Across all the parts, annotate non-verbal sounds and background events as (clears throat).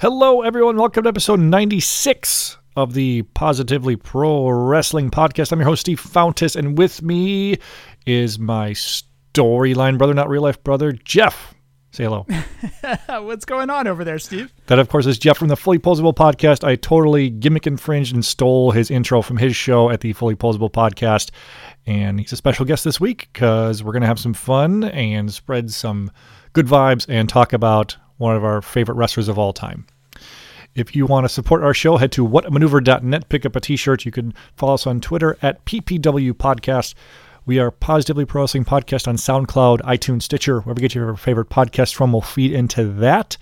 Hello, everyone. Welcome to episode 96 of the Positively Pro Wrestling Podcast. I'm your host, Steve Fountas, and with me is my storyline brother, not real life brother, Jef. Say hello. (laughs) What's going on over there, Steve? That, of course, is Jef from the Fully Poseable Podcast. I totally gimmick infringed and stole his intro from his show at the Fully Poseable Podcast. And he's a special guest this week because we're going to have some fun and spread some good vibes and talk about one of our favorite wrestlers of all time. If you want to support our show, head to whatamaneuver.net, pick up a t shirt. You can follow us on Twitter at PPW Podcast. We are Positively Pro Wrestling Podcast on SoundCloud, iTunes, Stitcher, wherever you get your favorite podcast from, will feed into that.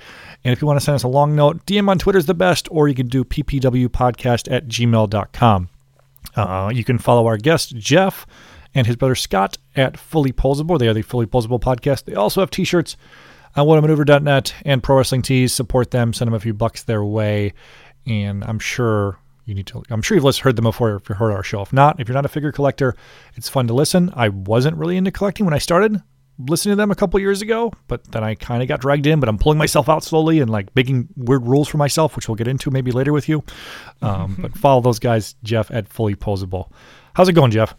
And if you want to send us a long note, DM on Twitter is the best, or you can do ppwpodcast at gmail.com. Uh, you can follow our guest, Jef, and his brother Scott at Fully Poseable. They are the Fully Poseable Podcast. They also have t shirts on whatamaneuver.net and Pro Wrestling Tees. Support them, send them a few bucks their way. And I'm sure you need to, I'm sure you've heard them before if you heard our show. If not, if you're not a figure collector, it's fun to listen. I wasn't really into collecting when I started listening to them a couple years ago, but then I kind of got dragged in. But I'm pulling myself out slowly and like making weird rules for myself, which we'll get into maybe later with you. Um, (laughs) but follow those guys, Jef at Fully Poseable. How's it going, Jef?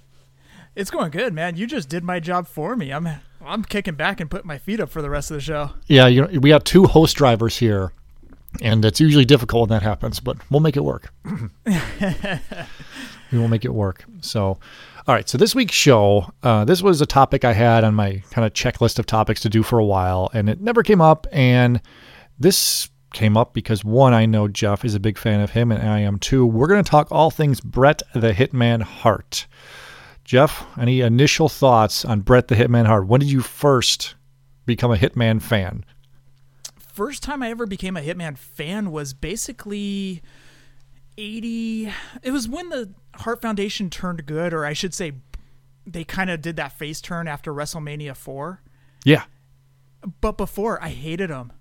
It's going good, man. You just did my job for me. I'm I'm kicking back and putting my feet up for the rest of the show. Yeah, you know, we got two host drivers here, and it's usually difficult when that happens, but we'll make it work. (laughs) we will make it work. So, all right. So this week's show, uh, this was a topic I had on my kind of checklist of topics to do for a while, and it never came up. And this came up because one, I know Jef is a big fan of him, and I am too. We're going to talk all things Bret the Hitman Hart. Jef, any initial thoughts on Bret the Hitman Hart? When did you first become a Hitman fan? First time I ever became a Hitman fan was basically 80. It was when the Hart Foundation turned good, or I should say, they kind of did that face turn after WrestleMania 4. Yeah. But before, I hated them.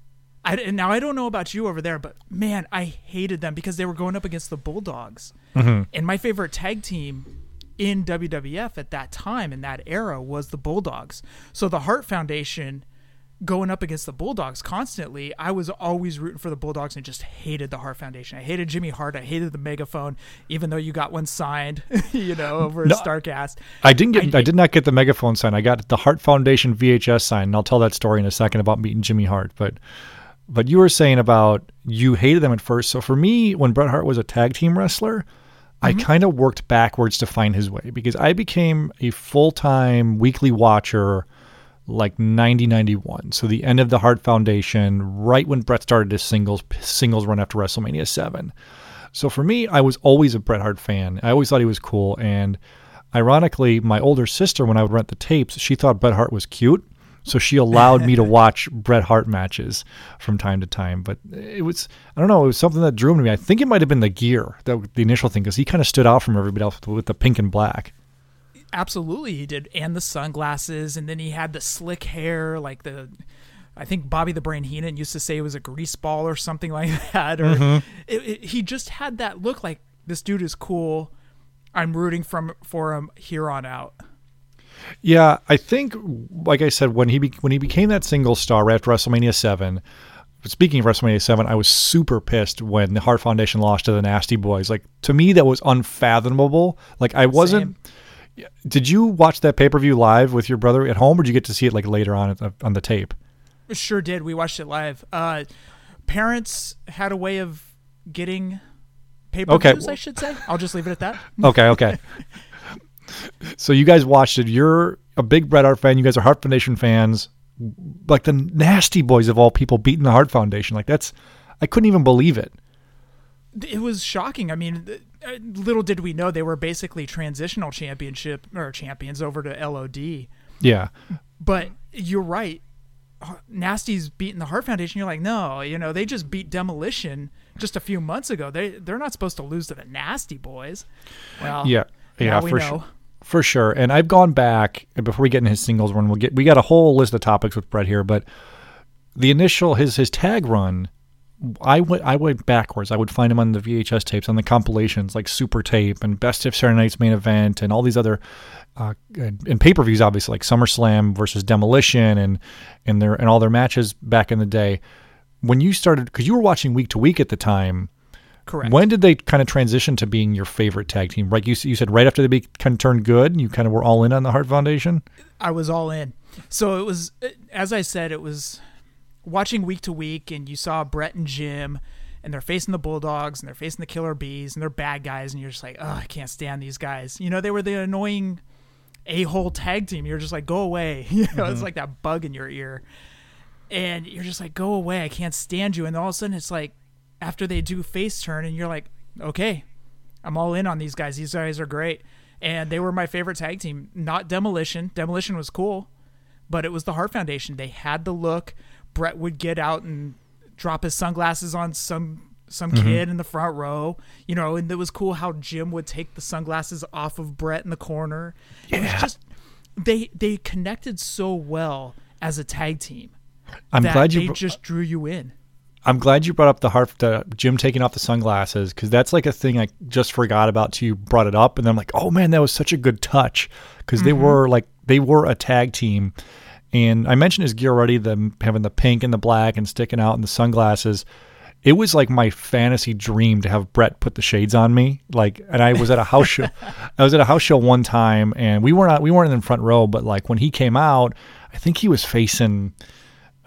I, and now I don't know about you over there, but man, I hated them because they were going up against the Bulldogs. Mm-hmm. And my favorite tag team in WWF at that time in that era was the Bulldogs. So the Hart Foundation going up against the Bulldogs constantly, I was always rooting for the Bulldogs and just hated the Hart Foundation. I hated Jimmy Hart. I hated the megaphone, even though you got one signed, (laughs) you know, over No, at Starcast. I didn't get. I, I- did not get the megaphone sign. I got the Hart Foundation VHS sign, and I'll tell that story in a second about meeting Jimmy Hart. But, but you were saying about you hated them at first. So for me, when Bret Hart was a tag team wrestler, I mm-hmm. kind of worked backwards to find his way because I became a full time weekly watcher like 90 91 so the end of the hart foundation right when bret started his singles singles run after wrestlemania 7 so for me i was always a bret hart fan. I always thought he was cool and ironically my older sister when i would rent the tapes she thought bret hart was cute so she allowed me to (laughs) watch bret hart matches from time to time but it was i don't know it was something that drew me i think it might have been the gear that the initial thing because he kind of stood out from everybody else with the pink and black Absolutely, he did, and the sunglasses, and then he had the slick hair, like the. I think Bobby the Brain Heenan used to say it was a grease ball or something (laughs) like that. Or mm-hmm. it, it, he just had that look like this dude is cool. I'm rooting from for him here on out. Yeah, I think, like I said, when he be, when he became that single star right after WrestleMania Seven. Speaking of WrestleMania Seven, I was super pissed when the Hart Foundation lost to the Nasty Boys. Like to me, that was unfathomable. Like I wasn't. Did you watch that pay per view live with your brother at home, or did you get to see it like later on on the tape? Sure did. We watched it live. Uh, parents had a way of getting pay per views. Okay. I should say. I'll just leave it at that. Okay, okay. (laughs) so you guys watched it. You're a big Bret Hart fan. You guys are Hart Foundation fans. Like the Nasty Boys of all people beating the Hart Foundation. Like that's, I couldn't even believe it. it was shocking. I mean, uh, little did we know they were basically transitional championship or champions over to LOD. Yeah. But you're right. Nasty's beating the Hart Foundation. You're like, no, you know, they just beat Demolition just a few months ago. They they're not supposed to lose to the Nasty Boys. Well, Yeah, yeah, we for know. sure, for sure. And I've gone back and before we get into his singles run. We'll get we got a whole list of topics with Bret here, but the initial his his tag run, I went I went backwards. I would find him on the VHS tapes, on the compilations like Super Tape and Best of Saturday Night's Main Event, and all these other. Uh, and, and pay per views, obviously, like SummerSlam versus Demolition, and and their and all their matches back in the day when you started, because you were watching week to week at the time. Correct. When did they kind of transition to being your favorite tag team? Right, you you said right after they be, kind of turned good, you kind of were all in on the Hart Foundation. I was all in. So it was, as I said, it was watching week to week, and you saw Bret and Jim, and they're facing the Bulldogs, and they're facing the Killer Bees, and they're bad guys, and you're just like, oh, I can't stand these guys. You know, they were the annoying a hole tag team. You're just like, go away. (laughs) You know, mm-hmm. it's like that bug in your ear. And you're just like, go away. I can't stand you. And all of a sudden, it's like, after they do face turn, and you're like, okay, I'm all in on these guys. These guys are great. And they were my favorite tag team. Not Demolition. Demolition was cool, but it was the Hart Foundation. They had the look. Bret would get out and drop his sunglasses on some some mm-hmm. kid in the front row, you know, and it was cool how Jim would take the sunglasses off of Bret in the corner. Yeah. It was just they they connected so well as a tag team. I'm glad you br- just drew you in. I'm glad you brought up the harp, the Jim taking off the sunglasses, because that's like a thing I just forgot about till you brought it up, and I'm like, oh man, that was such a good touch, because mm-hmm. they were like they were a tag team, and I mentioned his gear already, them having the pink and the black and sticking out and the sunglasses it was like my fantasy dream to have Bret put the shades on me. Like, and I was at a house show. (laughs) I was at a house show one time, and we weren't we weren't in the front row, but like when he came out, I think he was facing.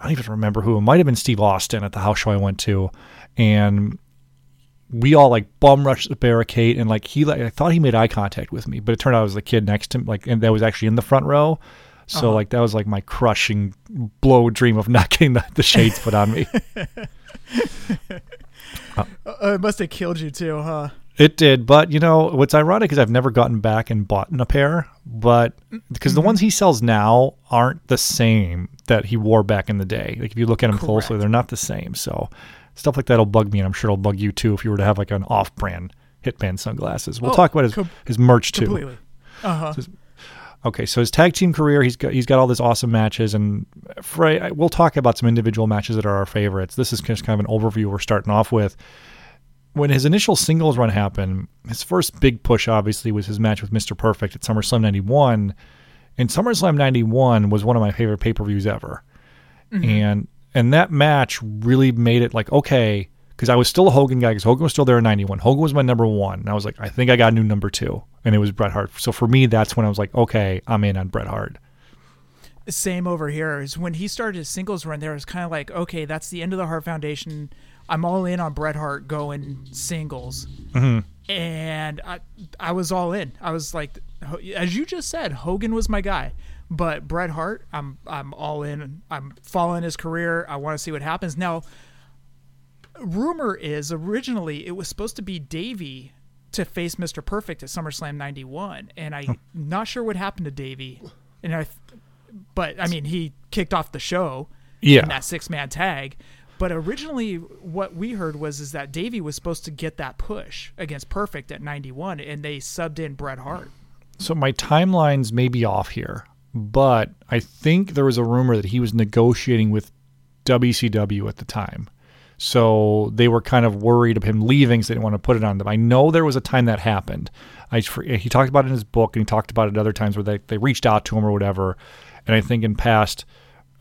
I don't even remember who. It might have been Steve Austin at the house show I went to, and we all like bum rushed the barricade, and like he, like, I thought he made eye contact with me, but it turned out it was the kid next to him, like, and that was actually in the front row. So uh-huh. like that was like my crushing blow dream of (laughs) not getting the, the shades put on me. (laughs) uh, it must have killed you too, huh? It did, but you know what's ironic is I've never gotten back and bought a pair, but because mm-hmm. the ones he sells now aren't the same that he wore back in the day. Like if you look at them Correct. closely, they're not the same. So stuff like that'll bug me, and I'm sure it'll bug you too if you were to have like an off-brand Hitman sunglasses. We'll oh, talk about his com- his merch too. Completely. Uh huh. Okay, so his tag team career, he's got he's got all these awesome matches, and for, we'll talk about some individual matches that are our favorites. This is just kind of an overview we're starting off with. When his initial singles run happened, his first big push obviously was his match with Mr. Perfect at SummerSlam '91, and SummerSlam '91 was one of my favorite pay per views ever, mm-hmm. and and that match really made it like okay, because I was still a Hogan guy because Hogan was still there in '91. Hogan was my number one, and I was like, I think I got a new number two and it was Bret Hart. So for me, that's when I was like, okay, I'm in on Bret Hart. Same over here is when he started his singles run. There it was kind of like, okay, that's the end of the Hart Foundation. I'm all in on Bret Hart going singles, mm-hmm. and I, I was all in. I was like, as you just said, Hogan was my guy, but Bret Hart, I'm I'm all in. I'm following his career. I want to see what happens now. Rumor is originally it was supposed to be Davey to face Mr. Perfect at SummerSlam 91 and I'm not sure what happened to Davey and I but I mean he kicked off the show yeah. in that six man tag but originally what we heard was is that Davey was supposed to get that push against Perfect at 91 and they subbed in Bret Hart so my timelines may be off here but I think there was a rumor that he was negotiating with WCW at the time so they were kind of worried of him leaving, so they didn't want to put it on them. I know there was a time that happened. I, he talked about it in his book, and he talked about it other times where they, they reached out to him or whatever. And I think in past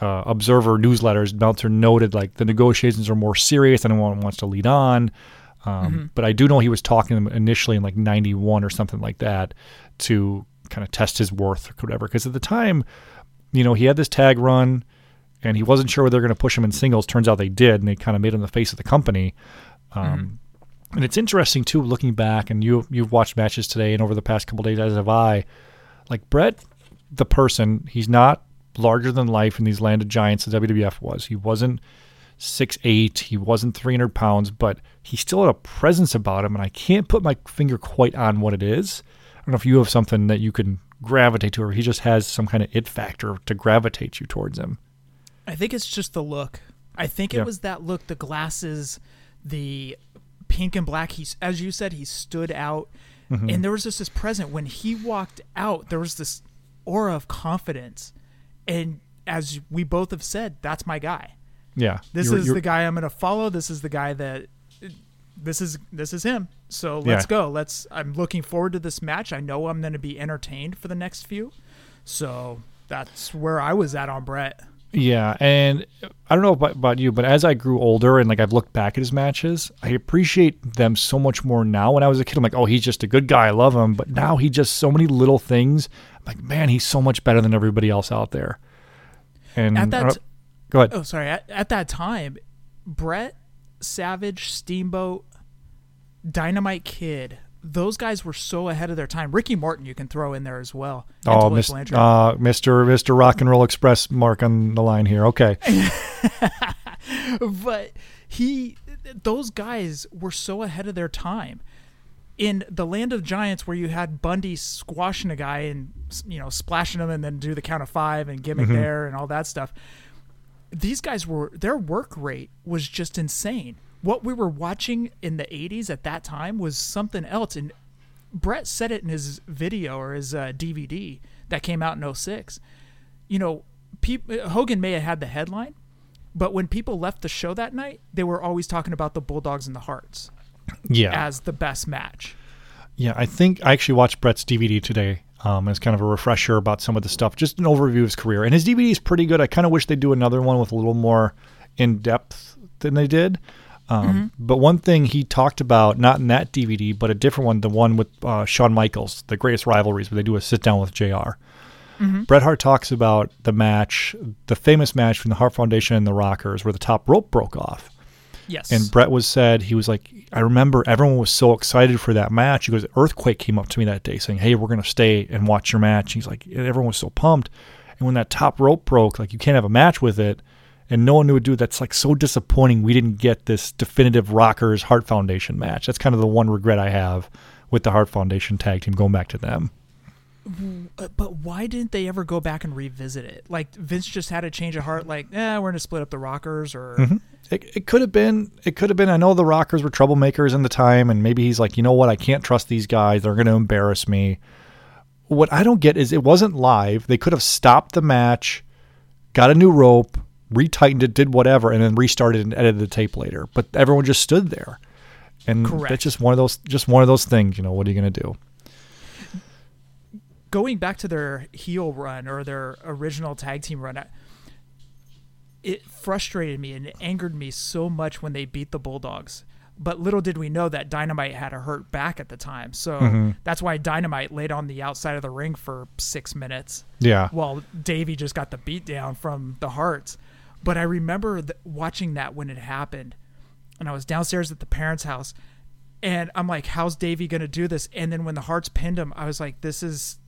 uh, Observer newsletters, Meltzer noted like the negotiations are more serious. than Anyone wants to lead on. Um, mm-hmm. But I do know he was talking to them initially in like 91 or something like that to kind of test his worth or whatever. Because at the time, you know, he had this tag run and he wasn't sure whether they're going to push him in singles. Turns out they did, and they kind of made him the face of the company. Um, mm-hmm. And it's interesting too, looking back, and you you've watched matches today and over the past couple days, as have I. Like Bret, the person, he's not larger than life in these landed giants as WWF was. He wasn't six eight, he wasn't three hundred pounds, but he still had a presence about him, and I can't put my finger quite on what it is. I don't know if you have something that you can gravitate to, or he just has some kind of it factor to gravitate you towards him. I think it's just the look. I think it yeah. was that look, the glasses, the pink and black. He's as you said, he stood out, mm-hmm. and there was just this present when he walked out. There was this aura of confidence, and as we both have said, that's my guy. Yeah, this you're, is you're, the guy I'm going to follow. This is the guy that this is this is him. So let's yeah. go. Let's. I'm looking forward to this match. I know I'm going to be entertained for the next few. So that's where I was at on Bret. Yeah, and I don't know about, about you, but as I grew older and like I've looked back at his matches, I appreciate them so much more now. When I was a kid, I'm like, oh, he's just a good guy, I love him. But now he just so many little things. Like, man, he's so much better than everybody else out there. And At that t- go ahead. Oh, sorry. At, at that time, Bret, Savage, Steamboat, Dynamite Kid, those guys were so ahead of their time. Ricky Morton, you can throw in there as well. Oh, Miss, uh, Mr. Mr. Rock and Roll Express mark on the line here. Okay. (laughs) but he, those guys were so ahead of their time. In the land of giants, where you had Bundy squashing a guy and you know splashing him, and then do the count of five and gimmick there and all that stuff, these guys were their work rate was just insane. What we were watching in the '80s at that time was something else. And Bret said it in his video or his uh, DVD that came out in 06. You know, peop- Hogan may have had the headline, but when people left the show that night, they were always talking about the Bulldogs and the Harts Yeah. as the best match. Yeah, I think I actually watched Bret's DVD today um, as kind of a refresher about some of the stuff, just an overview of his career. And his DVD is pretty good. I kind of wish they'd do another one with a little more in depth than they did. Um, But one thing he talked about, not in that DVD, but a different one, the one with uh, Shawn Michaels, the greatest rivalries, where they do a sit down with JR. Bret Hart talks about the match, the famous match from the Hart Foundation and the Rockers, where the top rope broke off. Yes. And Bret was said he was like, I remember everyone was so excited for that match. He goes, Earthquake came up to me that day saying, Hey, we're gonna stay and watch your match. He's like, and everyone was so pumped. And when that top rope broke, like you can't have a match with it, and no one knew what to do. That's like so disappointing. We didn't get this definitive Rockers Hart Foundation match. That's kind of the one regret I have with the Hart Foundation tag team going back to them. Uh, but why didn't they ever go back and revisit it? Like Vince just had a change of heart, like, eh, we're gonna split up the Rockers, or It, it could have been. It could have been. I know the Rockers were troublemakers in the time, and maybe he's like, you know what? I can't trust these guys. They're going to embarrass me. What I don't get is it wasn't live. They could have stopped the match, got a new rope, retightened it, did whatever, and then restarted and edited the tape later. But everyone just stood there, and Correct. that's just one of those. Just one of those things. You know, what are you going to do? going back to their heel run or their original tag team run, I- it frustrated me and it angered me so much when they beat the Bulldogs. But little did we know that Dynamite had a hurt back at the time. So mm-hmm. that's why Dynamite laid on the outside of the ring for six minutes Yeah. while Davey just got the beat down from the Harts. But I remember th- watching that when it happened, and I was downstairs at the parents' house, and I'm like, "How's Davey gonna do this?" And then when the Harts pinned him, I was like, "This is."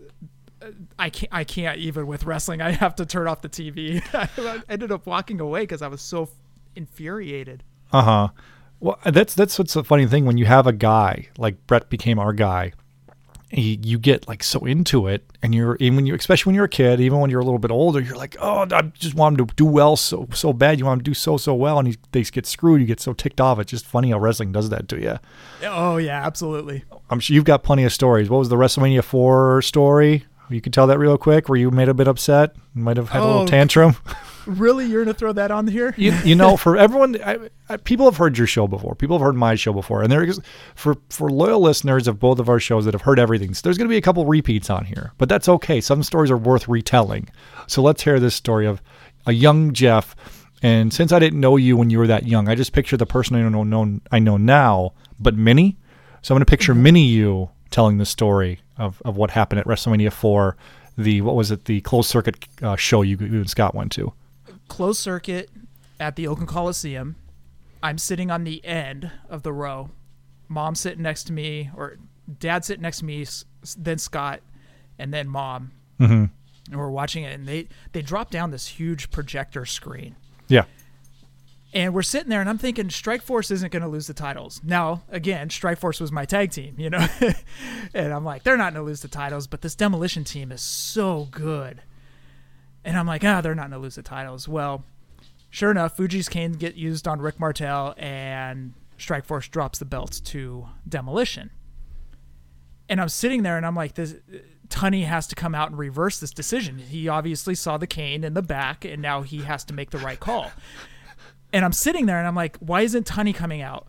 I can't. I can't even with wrestling. I have to turn off the TV. (laughs) I ended up walking away because I was so infuriated. Uh huh. Well, that's that's what's a funny thing when you have a guy like Bret became our guy. He, you get like so into it, and you're even when you, especially when you're a kid, even when you're a little bit older, you're like, oh, I just want him to do well so so bad. You want him to do so so well, and he, they get screwed. You get so ticked off. It's just funny how wrestling does that to you. Oh yeah, absolutely. I'm sure you've got plenty of stories. What was the WrestleMania four story? You could tell that real quick, where you made a bit upset, might have had a Oh. little tantrum. (laughs) (laughs) Really, you're gonna throw that on here? you, you know, (laughs) for everyone, I, I, people have heard your show before. People have heard my show before, and there is for for loyal listeners of both of our shows that have heard everything. So there's going to be a couple repeats on here, but that's okay. Some stories are worth retelling. So let's hear this story of a young Jef. And since I didn't know you when you were that young, I just picture the person I know know I know now, but Minnie. So I'm going to picture mm-hmm. Minnie you telling the story of, of what happened at WrestleMania 4, the what was it, the closed circuit uh, show you, you and Scott went to. closed circuit at the Oakland Coliseum. I'm sitting on the end of the row. Mom sitting next to me, or dad sitting next to me, then Scott, and then mom. Mm-hmm. And we're watching it, and they they drop down this huge projector screen. Yeah. And we're sitting there, and I'm thinking Strike Force isn't going to lose the titles. Now, again, Strike Force was my tag team, you know? (laughs) and I'm like, they're not going to lose the titles, but this Demolition team is so good. And I'm like, ah, they're not going to lose the titles. Well, sure enough, Fuji's cane get used on Rick Martel, and Strike Force drops the belts to Demolition. And I'm sitting there, and I'm like, this. Tunney has to come out and reverse this decision. He obviously saw the cane in the back, and now he has to make the right call. And I'm sitting there and I'm like, why isn't Tunney coming out?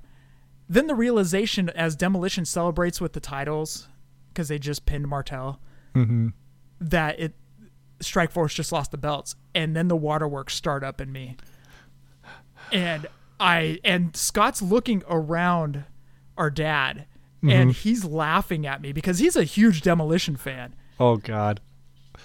Then the realization as Demolition celebrates with the titles, because they just pinned Martel, mm-hmm. that it Strike Force just lost the belts, and then the waterworks start up in me, and I and Scott's looking around our dad, and mm-hmm. he's laughing at me because he's a huge demolition fan. Oh God.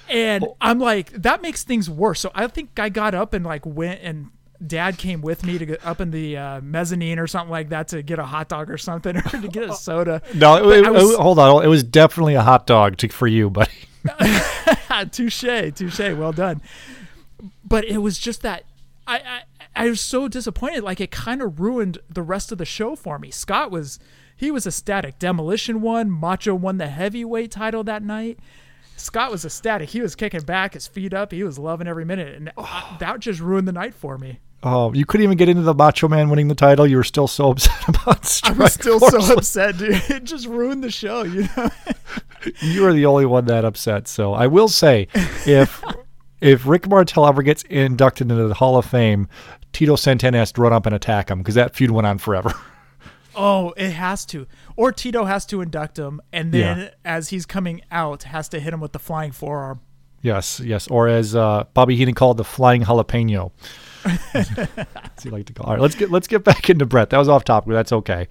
And oh. I'm like, that makes things worse. So I think I got up and like went and dad came with me to get up in the uh, mezzanine or something like that to get a hot dog or something (laughs) or to get a soda. No, it, it- was- hold on. It was definitely a hot dog to, for you, buddy. (laughs) touche, touche. Well done. But it was just that I, I I was so disappointed. Like it kind of ruined the rest of the show for me. Scott was he was ecstatic. Demolition won. Macho won the heavyweight title that night. Scott was ecstatic. He was kicking back, his feet up. He was loving every minute, and I, that just ruined the night for me. Oh, you couldn't even get into the Macho Man winning the title. You were still so (laughs) upset about I Strike was still Force. so upset, dude. (laughs) It just ruined the show. You know. (laughs) You are the only one that upset. So I will say, if if Rick Martel ever gets inducted into the Hall of Fame, Tito Santana has to run up and attack him because that feud went on forever. Oh, it has to. Or Tito has to induct him, and then Yeah. as he's coming out, has to hit him with the flying forearm. yes, yes. Or as uh, Bobby Heenan called the flying jalapeno. (laughs) As he like to call. All right, let's get let's get back into Bret. That was off topic. but That's okay.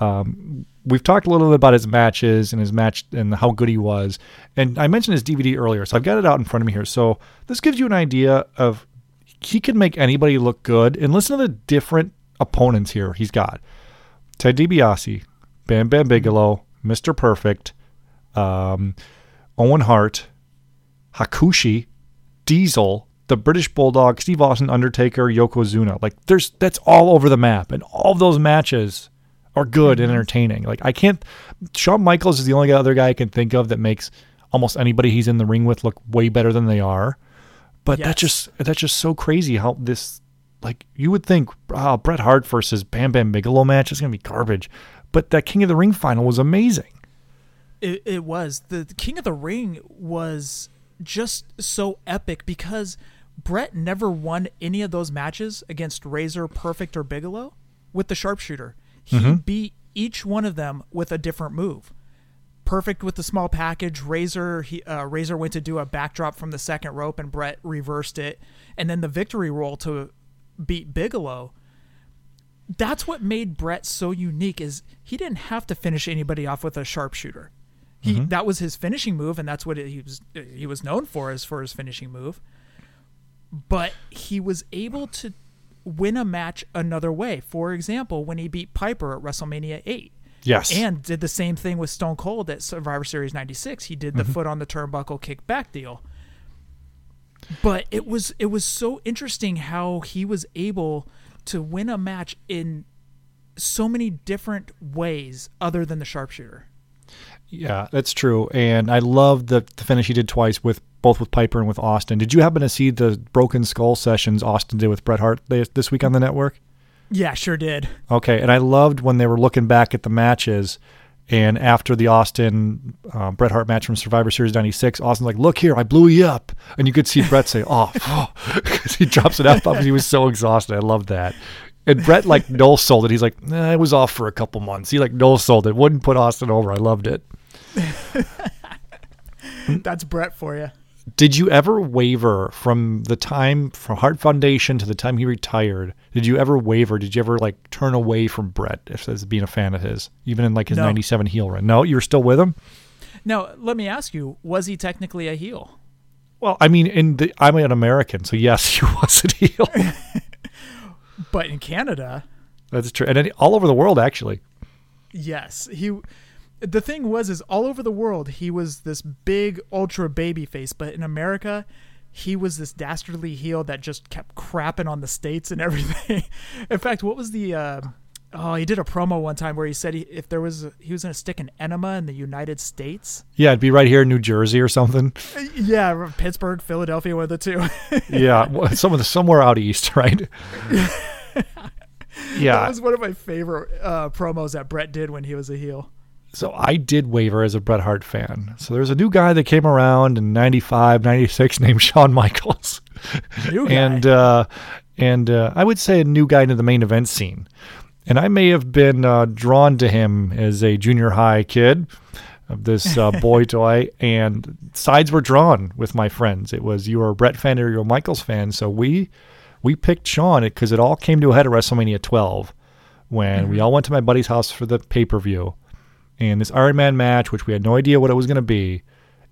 Um, we've talked a little bit about his matches and his match and how good he was. And I mentioned his DVD earlier, so I've got it out in front of me here. So this gives you an idea of he can make anybody look good. And listen to the different opponents here he's got. Ted DiBiase, Bam Bam Bigelow, Mr. Perfect, um, Owen Hart, Hakushi, Diesel, the British Bulldog, Steve Austin, Undertaker, Yokozuna. Like there's that's all over the map, and all of those matches are good and mhm. entertaining. Like I can't. Shawn Michaels is the only other guy I can think of that makes almost anybody he's in the ring with look way better than they are. But Yes. that's just that's just so crazy how this like you would think oh, Bret Hart versus Bam Bam Bigelow match is gonna be garbage, but that King of the Ring final was amazing. It, it was the King of the Ring was just so epic because Bret never won any of those matches against Razor, Perfect, or Bigelow with the sharpshooter. He beat each one of them with a different move. Perfect with the small package. Razor, he, uh, Razor went to do a backdrop from the second rope, and Bret reversed it, and then the victory roll to beat Bigelow. That's what made Bret so unique. Is he didn't have to finish anybody off with a sharpshooter. He that was his finishing move, and that's what he was he was known for as for his finishing move. But he was able to win a match another way. For example, when he beat Piper at WrestleMania eight Yes. and did the same thing with Stone Cold at Survivor Series 96. He did the mm-hmm. foot on the turnbuckle kick back deal. But it was it was so interesting how he was able to win a match in so many different ways other than the sharpshooter. Yeah, that's true. And I love the, the finish he did twice with both with Piper and with Austin. Did you happen to see the Broken Skull sessions Austin did with Bret Hart this week on the network? Yeah, sure did. Okay, and I loved when they were looking back at the matches, and after the Austin uh, Bret Hart match from Survivor Series '96, Austin's like, "Look here, I blew you up," and you could see Bret say, "Oh," (laughs) (laughs) because he drops it up because he was so exhausted. I love that. And Bret like no sold it. He's like, nah, "I was off for a couple months." He like no sold it. Wouldn't put Austin over. I loved it. (laughs) That's Bret for you. Did you ever waver from the time from Hart Foundation to the time he retired? Did you ever waver? Did you ever like turn away from Bret if as being a fan of his, even in like his No. '97 heel run? No, you were still with him. Now, let me ask you, was he technically a heel? Well, I mean, in the I'm an American, so yes, (laughs) he was a heel. (laughs) But in Canada, That's true, and all over the world actually. Yes, he. The thing was, is all over the world, he was this big ultra baby face, but in America, he was this dastardly heel that just kept crapping on the states and (laughs) everything. in fact, what was the? Uh, oh, he did a promo one time where he said he, if there was, a, he was gonna stick an enema in the United States. Yeah, it'd be right here in New Jersey or something. (laughs) Yeah, Pittsburgh, Philadelphia, one of the two. (laughs) Yeah, some of the somewhere out east, right? Yeah. That was one of my favorite uh, promos that Bret did when he was a heel. So I did waver as a Bret Hart fan. So there's a new guy that came around in 95, 96 (laughs) named Shawn Michaels. New guy. and uh, and uh, I would say a new guy into the main event scene. And I may have been uh, drawn to him as a junior high kid. of this uh, (laughs) boy toy, and sides were drawn with my friends. It was you were a Bret fan or you're a Michaels fan, so we we picked Shawn because it all came to a head at WrestleMania 12 when we all went to my buddy's house for the pay per view, and this Iron Man match, which we had no idea what it was going to be.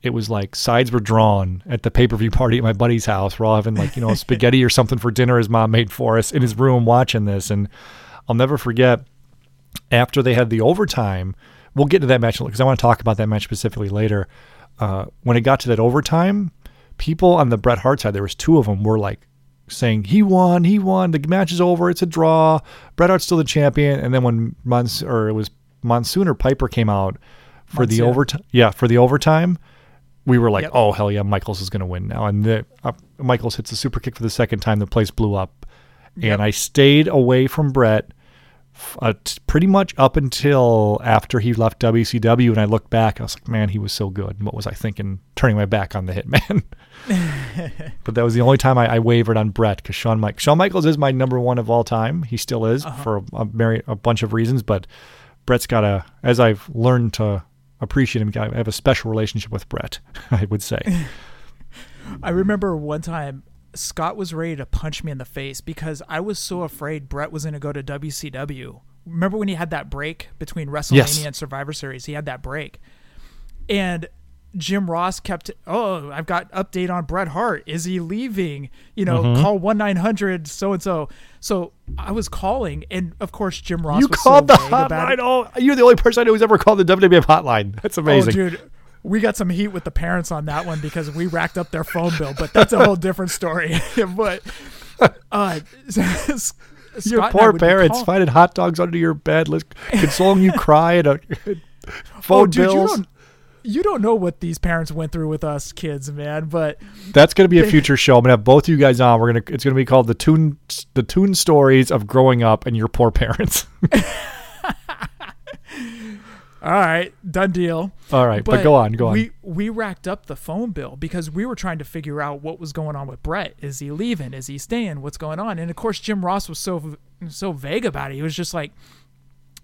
It was like sides were drawn at the pay per view party at my buddy's house. We're all having like you know (laughs) spaghetti or something for dinner his mom made for us in his room watching this, and I'll never forget after they had the overtime. We'll get to that match because I want to talk about that match specifically later. Uh, when it got to that overtime, people on the Bret Hart side, there was two of them, were like saying he won, he won, the match is over, it's a draw. Bret Hart's still the champion. And then when months or it was Monsoon or Piper came out for the overtime, yeah, for the overtime, we were like, Yep. oh hell yeah, Michaels is going to win now. And the, uh, Michaels hits the super kick for the second time. The place blew up, Yep. and I stayed away from Bret. Uh, t- pretty much up until after he left WCW, and I looked back, I was like, "Man, he was so good." And what was I thinking? Turning my back on the Hitman. (laughs) but that was the only time I, I wavered on Bret because Shawn Mike Shawn Michaels is my number one of all time. He still is for a, a, a bunch of reasons, but Bret's got a. As I've learned to appreciate him, I have a special relationship with Bret. (laughs) I would say. (laughs) I remember one time Scott was ready to punch me in the face because I was so afraid Bret was going to go to WCW. Remember when he had that break between WrestleMania Yes. and Survivor Series? He had that break. And Jim Ross kept, oh, I've got update on Bret Hart. Is he leaving? You know, Mm-hmm. call 1 900 so and so. So I was calling, and of course, Jim Ross you was called so the hotline. Oh, you're the only person I know who's ever called the WWF hotline. That's amazing. Oh, dude, we got some heat with the parents on that one because we racked up their phone bill, but that's a whole (laughs) different story. (laughs) but uh, (laughs) Your poor parents finding hot dogs under your bed, li- consoling you cry at a phone Oh, dude, bills. You don't know what these parents went through with us kids, man. But That's going to be a (laughs) future show. I'm going to have both of you guys on. We're going to. It's going to be called the tune the tune stories of growing up and your poor parents. (laughs) all right, done deal. All right, but, go on, go on. We we racked up the phone bill because we were trying to figure out what was going on with Bret. Is he leaving? Is he staying? What's going on? And of course, Jim Ross was so so vague about it. He was just like,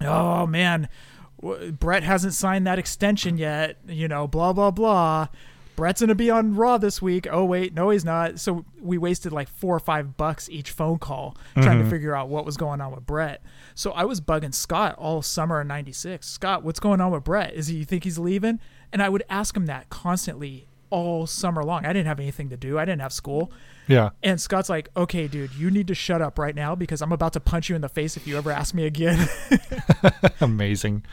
"Oh man, Bret hasn't signed that extension yet." You know, blah blah blah. Bret's gonna be on Raw this week. Oh wait, no, he's not. So we wasted like four or five bucks each phone call trying to mm-hmm. figure out what was going on with Bret. So I was bugging Scott all summer of '96. Scott, what's going on with Bret? Is he you think he's leaving? And I would ask him that constantly all summer long. I didn't have anything to do. I didn't have school. yeah. And Scott's like, "Okay, dude, you need to shut up right now because I'm about to punch you in the face if you ever ask me again." (laughs) Amazing.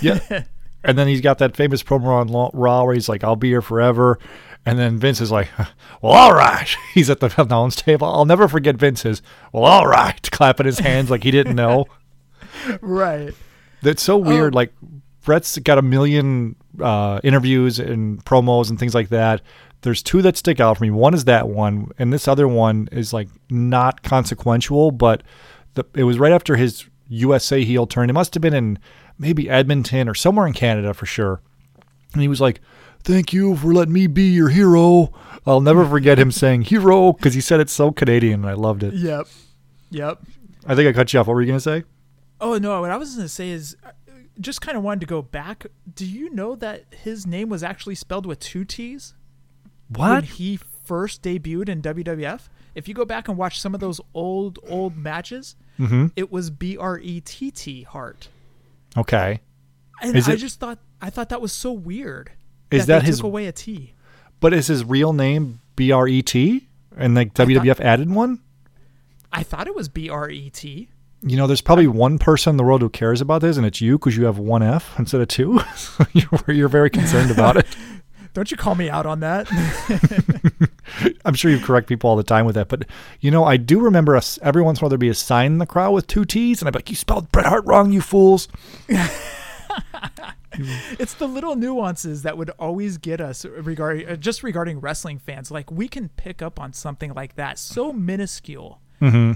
Yeah. (laughs) and then he's got that famous promo on Raw where he's like, I'll be here forever. And then Vince is like, (laughs) well, all right. He's at the announce table. I'll never forget Vince's, well, all right, clapping his hands like he didn't know. right. That's so weird. Oh. Like, Bret's got a million uh, interviews and promos and things like that. There's two that stick out for me. One is that one, and this other one is like not consequential, but the, it was right after his USA heel turn. It must have been in maybe Edmonton or somewhere in Canada for sure. And he was like, "Thank you for letting me be your hero." I'll never forget him saying "hero" because he said it so Canadian, and I loved it. Yep. Yep. I think I cut you off. What were you gonna say? Oh no, what I was going to say is just kind of wanted to go back. Do you know that his name was actually spelled with two T's What? when he first debuted in WWF? If you go back and watch some of those old old matches, Mm-hmm. it was B R E T T Hart. Okay. And Is I it- just thought I thought that was so weird. Is that, that his- took away a T? But is his real name B R E T? And like WWF added one? I thought it was B R E T. You know, there's probably one person in the world who cares about this, and it's you because you have one F (laughs) instead of two. (laughs) You're very concerned about it. (laughs) Don't you call me out on that? I'm sure you correct people all the time with that. But, you know, I do remember us every once in a while there'd be a sign in the crowd with two T's, and I'd be like, you spelled Bret Hart wrong, you fools. it's the little nuances that would always get us regarding uh, just regarding wrestling fans. Like we can pick up on something like that so minuscule. Mm-hmm.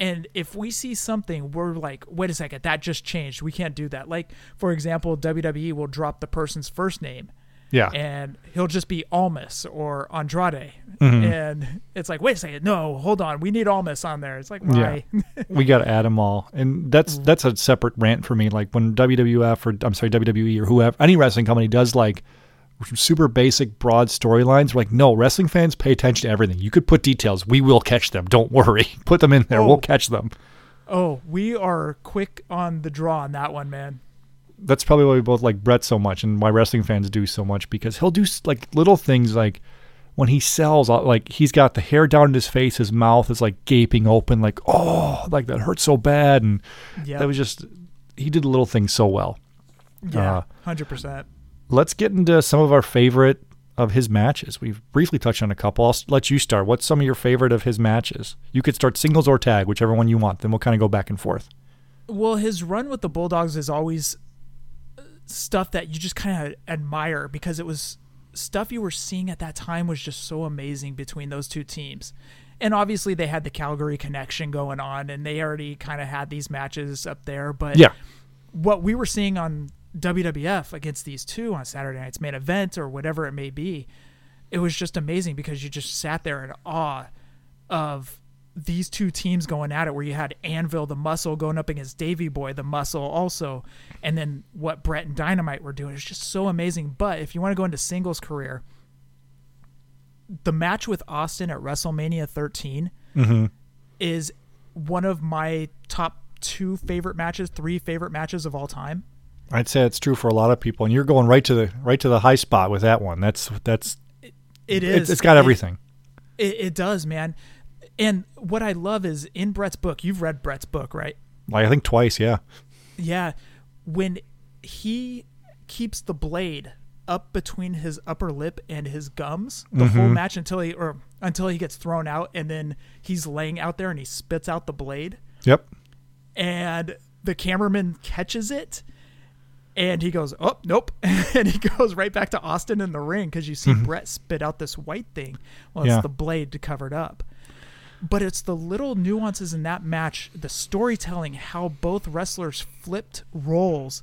And if we see something, we're like, wait a second, that just changed. We can't do that. Like, for example, WWE will drop the person's first name Yeah. and he'll just be Almas or Andrade, Mhm. and it's like, wait a second, no, hold on, we need Almas on there. It's like, why? (laughs) we got to add them all, and that's that's a separate rant for me. Like when WWF or I'm sorry WWE or whoever any wrestling company does like super basic broad storylines, we're like no wrestling fans pay attention to everything. You could put details, we will catch them. Don't worry, (laughs) put them in there. Oh. We'll catch them. oh, we are quick on the draw on that one, man. That's probably why we both like Bret so much, and why wrestling fans do so much because he'll do like little things like. When he sells, uh, like he's got the hair down in his face, his mouth is like gaping open, like oh, like that hurts so bad, and Yeah, that was just he did little things so well. yeah, uh, hundred percent. Let's get into some of our favorite of his matches. We've briefly touched on a couple. I'll let you start. What's some of your favorite of his matches? You could start singles or tag, whichever one you want. Then we'll kind of go back and forth. Well, his run with the Bulldogs is always uh, stuff that you just kind of admire because it was stuff you were seeing at that time was just so amazing between those two teams. And obviously they had the Calgary connection going on and they already kind of had these matches up there, but Yeah, what we were seeing on WWF against these two on Saturday night's main event or whatever it may be, it was just amazing because you just sat there in awe of these two teams going at it where you had Anvil the muscle going up against Davey Boy the muscle also and then what Bret and Dynamite were doing is just so amazing but if you want to go into singles career the match with Austin at WrestleMania 13 mm-hmm. is one of my top two favorite matches, three favorite matches of all time. I'd say it's true for a lot of people. And you're going right to the right to the high spot with that one. That's that's It it's, is. it's got everything. It, it does, man. And what I love is in Bret's book. You've read Bret's book, right? like I think twice. Yeah, Yeah. When he keeps the blade up between his upper lip and his gums the whole Mhm. match until he or until he gets thrown out and then he's laying out there and he spits out the blade yep. and the cameraman catches it and he goes oh nope. (laughs) And he goes right back to austin in the ring because you see mm-hmm. bret spit out this white thing. Well it's Yeah. the blade covered up. But it's the little nuances in that match the storytelling how both wrestlers flipped roles.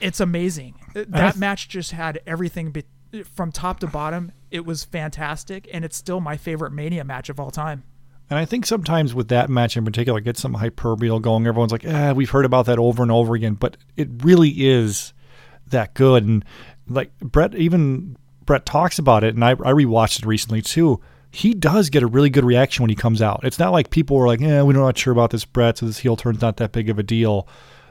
It's amazing. Uh, that match just had everything be- from top to bottom. It was fantastic and it's still my favorite mania match of all time And I think sometimes with that match in particular, it gets some hyperbole going. Everyone's like, "Ah, we've heard about that over and over again," but it really is that good. And like Bret, even Bret talks about it, and I, I rewatched it recently too. He does get a really good reaction when he comes out. It's not like people were like, "Yeah, we're not sure about this Bret, so this heel turn's not that big of a deal."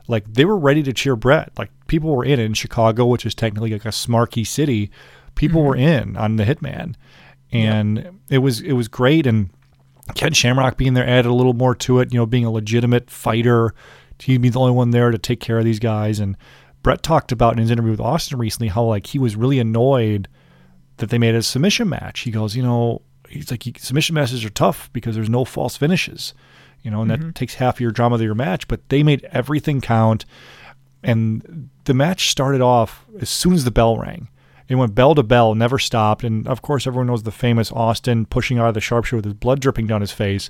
Like they were ready to cheer Bret. Like people were in it in Chicago, which is technically like a smarky city. People were in on the Hitman, and it was it was great. And Ken Shamrock being there added a little more to it, you know, being a legitimate fighter. He'd be the only one there to take care of these guys. And Bret talked about in his interview with Austin recently how like he was really annoyed that they made a submission match. He goes, you know, he's like submission matches are tough because there's no false finishes, you know, and that mm-hmm. takes half of your drama of your match. But they made everything count, and the match started off as soon as the bell rang. It went bell to bell, never stopped. And of course, everyone knows the famous Austin pushing out of the sharpshooter with his blood dripping down his face.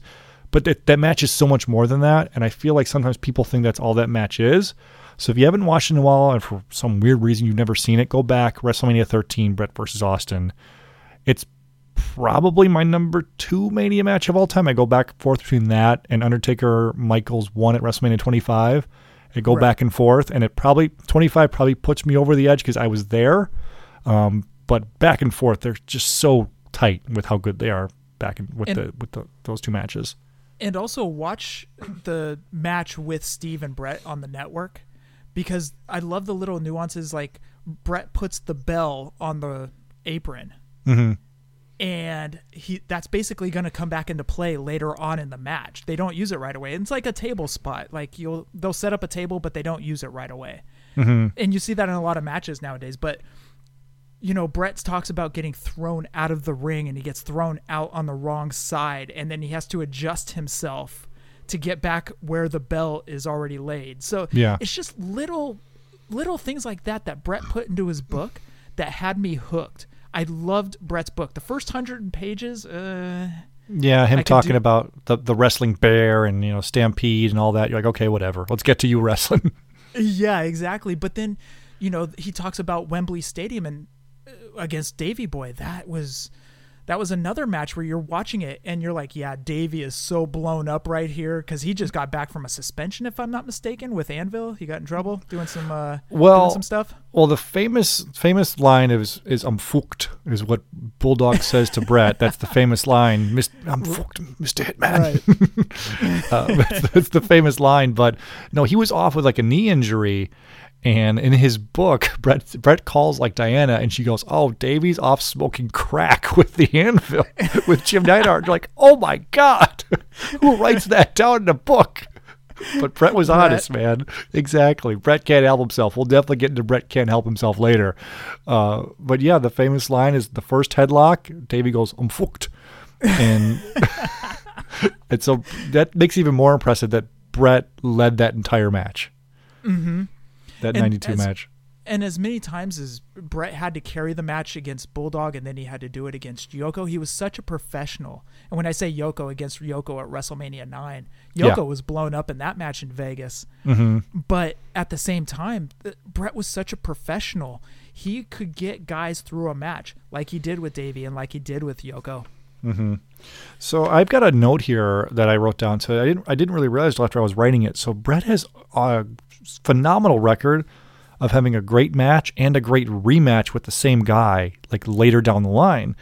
But that, that match is so much more than that. And I feel like sometimes people think that's all that match is. So if you haven't watched it in a while and for some weird reason you've never seen it, go back WrestleMania 13, Bret versus Austin. It's probably my number two Mania match of all time. I go back and forth between that and Undertaker Michaels one at WrestleMania 25. I go Right. back and forth, and it probably 25 probably puts me over the edge because I was there. Um, but back and forth, they're just so tight with how good they are back in, with And- the with the, those two matches. and also watch the match with Steve and Bret on the network because I love the little nuances like Bret puts the bell on the apron hmm and he that's basically going to come back into play later on in the match. They don't use it right away. It's like a table spot. Like you'll they'll set up a table but they don't use it right away. hmm And you see that in a lot of matches nowadays, but you know, Bret talks about getting thrown out of the ring and he gets thrown out on the wrong side and then he has to adjust himself to get back where the bell is already laid. So Yeah. it's just little little things like that that Bret put into his book that had me hooked. I loved Bret's book. The first 100 pages uh Yeah, him I talking do- about the the wrestling bear and you know stampede and all that. You're like, okay, whatever. Let's get to you wrestling. (laughs) Yeah, exactly. But then, you know, he talks about Wembley Stadium and against Davey Boy. That was that was another match where you're watching it and you're like, yeah, Davy is so blown up right here because he just got back from a suspension, if I'm not mistaken, with Anvil. He got in trouble doing some uh, Well, doing some stuff. Well, the famous famous line is is "I'm fucked" is what Bulldog says to Bret. That's the famous line. "Mis- I'm fucked, Mister Hitman. (laughs) uh, that's, (laughs) that's the famous line. But no, he was off with like a knee injury, and in his book, Bret Bret calls like Diana, and she goes, "Oh, Davey's off smoking crack with the Anvil (laughs) with Jim Neidhart." You're like, "Oh my god, (laughs) who writes that down in a book?" But Bret was honest, man. Exactly. Bret can't help himself. We'll definitely get into Bret can't help himself later. Uh, but yeah, the famous line is the first headlock. Davey goes, "I'm fucked," and (laughs) and so that makes it even more impressive that Bret led that entire match. Mm-hmm. That And '92 as- match. And as many times as Bret had to carry the match against Bulldog and then he had to do it against Yoko, he was such a professional. And when I say Yoko against Yoko at WrestleMania 9, Yoko Yeah. was blown up in that match in Vegas. Mm-hmm. But at the same time, th- Bret was such a professional. He could get guys through a match like he did with Davey and like he did with Yoko. Mm-hmm. So I've got a note here that I wrote down. So I didn't I didn't really realize after I was writing it. So Bret has a phenomenal record of having a great match and a great rematch with the same guy like later down the line.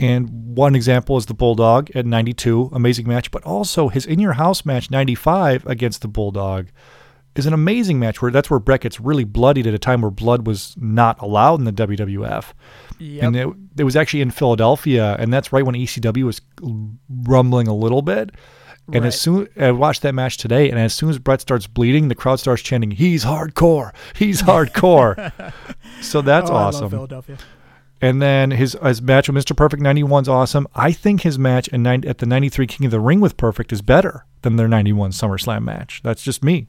And one example is the Bulldog at 92, amazing match, but also his in your house match 95 against the Bulldog is an amazing match where that's where Bret gets really bloodied at a time where blood was not allowed in the WWF. Yep. And it, it was actually in Philadelphia, and that's right when ECW was rumbling a little bit. And Right. as soon I watched that match today, and as soon as Bret starts bleeding, the crowd starts chanting, "He's hardcore! He's (laughs) hardcore!" so that's Oh, I love awesome. Philadelphia. And then his his match with Mr. Perfect 91 is awesome. I think his match in at the 93 King of the Ring with Perfect is better than their 91 SummerSlam match. That's just me.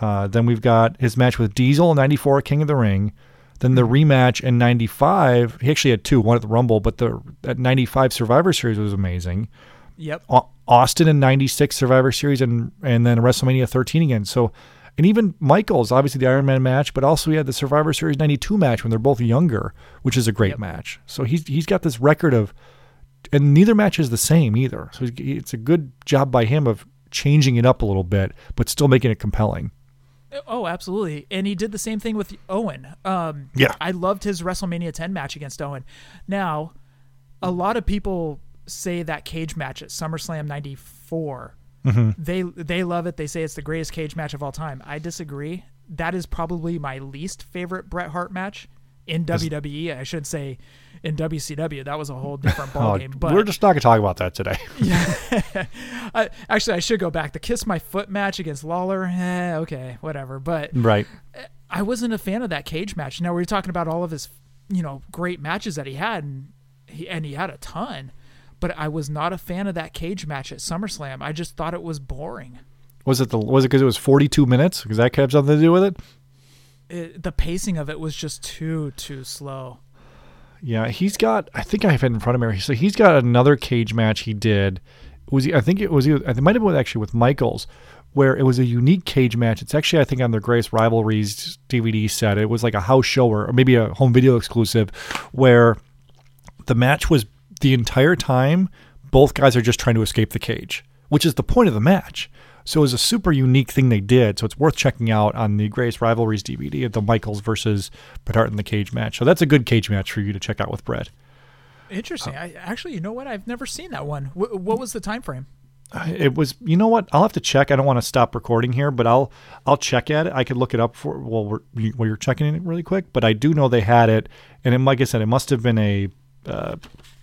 Uh, then we've got his match with Diesel in 94 King of the Ring. Then the rematch in 95. He actually had two, one at the Rumble, but the at 95 Survivor Series was amazing. Yep. Au- Austin in 96 Survivor Series and and then WrestleMania 13 again. So and even Michaels, obviously the Iron Man match, but also he had the Survivor Series 92 match when they're both younger, which is a great Yep. match. So he's he's got this record of and neither match is the same either. So it's a good job by him of changing it up a little bit but still making it compelling. Oh, absolutely. And he did the same thing with Owen. Um, Yeah. I loved his WrestleMania 10 match against Owen. Now, a lot of people say that cage match at SummerSlam 94. They they love it. They say it's the greatest cage match of all time. I disagree. That is probably my least favorite Bret Hart match in WWE. I should say in WCW. That was a whole different (laughs) ballgame. but Oh, we're just not going to talk about that today. (laughs) I, actually, I should go back. The Kiss My Foot match against Lawler. Eh, okay, whatever. But right. I wasn't a fan of that cage match. Now we were talking about all of his, you know, great matches that he had, and he and he had a ton. But I was not a fan of that cage match at SummerSlam. I just thought it was boring. Was it the was it because it was 42 minutes? Because that could have something to do with it. It, the pacing of it was just too too slow. Yeah, he's got. I think I have it in front of me. So he's got another cage match he did. Was he? I think it was. It might have been actually with Michaels, where it was a unique cage match. It's actually I think on their Greatest Rivalries DVD set. It was like a house show or maybe a home video exclusive, where the match was the entire time both guys are just trying to escape the cage, which is the point of the match. So it was a super unique thing they did. So it's worth checking out on the Greatest Rivalries DVD of the Michaels versus Bret Hart in the cage match. So that's a good cage match for you to check out with Bret. Interesting. I actually, you know what? I've never seen that one. Wh- what was the time frame? It was, you know what? I'll have to check. I don't want to stop recording here, but I'll I'll check at it. I could look it up for while we're while you're checking it really quick. But I do know they had it, and it, like I said, it must have been a uh,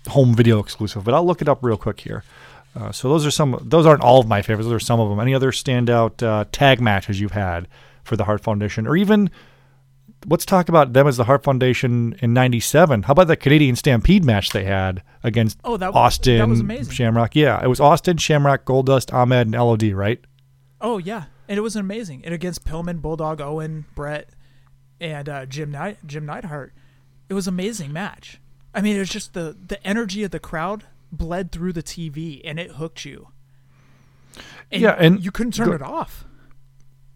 home video exclusive. But I'll look it up real quick here. Uh, so those are some. Those aren't all of my favorites. Those are some of them. Any other standout uh, tag matches you've had for the Hart Foundation, or even let's talk about them as the Hart Foundation in '97. How about that Canadian Stampede match they had against Oh, that- that Austin, was amazing. Shamrock? Yeah, it was Austin, Shamrock, Goldust, Ahmed, and LOD, right? Oh yeah, and it was amazing. And against Pillman, Bulldog, Owen, Bret, and uh, Jim Neidhart Jim Neidhart, it was an amazing match. I mean, it was just the the energy of the crowd bled through the TV, and it hooked you. Yeah, and you couldn't turn it off.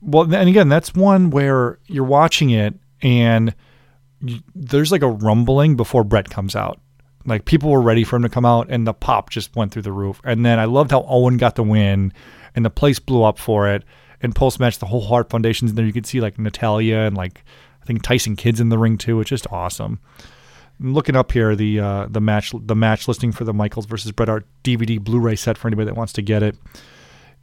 Well, and again, that's one where you're watching it and y- there's like a rumbling before Bret comes out. Like people were ready for him to come out, and the pop just went through the roof. And then I loved how Owen got the win, and the place blew up for it. And post match, the whole Hart Foundation's in there. You could see like Natalya and like I think Tyson Kidd's in the ring too. It's just awesome. I'm looking up here the uh, the match the match listing for the Michaels versus Bret Hart DVD Blu-ray set for anybody that wants to get it.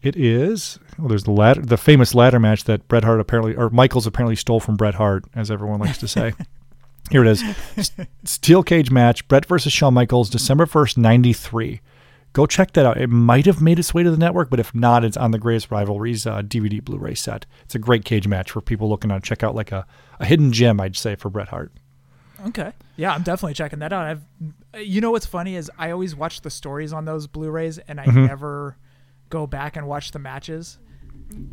It is well, there's the ladder, the famous ladder match that Bret Hart apparently or Michaels apparently stole from Bret Hart, as everyone likes to say. (laughs) here it is, steel cage match: Bret versus Shawn Michaels, December first, '93. Go check that out. It might have made its way to the network, but if not, it's on the Greatest Rivalries uh, DVD Blu-ray set. It's a great cage match for people looking to check out like a, a hidden gem, I'd say, for Bret Hart. Okay. Yeah, I'm definitely checking that out. I've, you know, what's funny is I always watch the stories on those Blu-rays, and I Mm-hmm. never go back and watch the matches.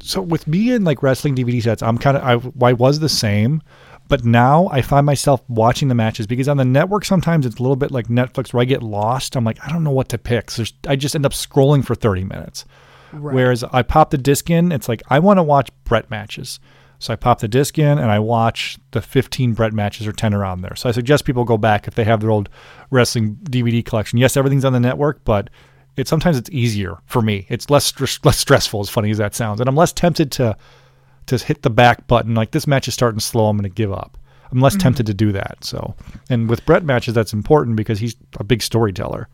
so with me and like wrestling DVD sets, I'm kind of I, I was the same, but now I find myself watching the matches because on the network sometimes it's a little bit like Netflix where I get lost. I'm like I don't know what to pick, so there's- I just end up scrolling for 30 minutes. Right. Whereas I pop the disc in, it's like I want to watch Bret matches. So I pop the disc in and I watch the 15 Bret matches or 10 around there. So I suggest people go back if they have their old wrestling DVD collection. Yes, everything's on the network, but it sometimes it's easier for me. It's less str- less stressful, as funny as that sounds, and I'm less tempted to to hit the back button. Like this match is starting slow, I'm going to give up. I'm less mm-hmm. tempted to do that. So, and with Bret matches, that's important because he's a big storyteller.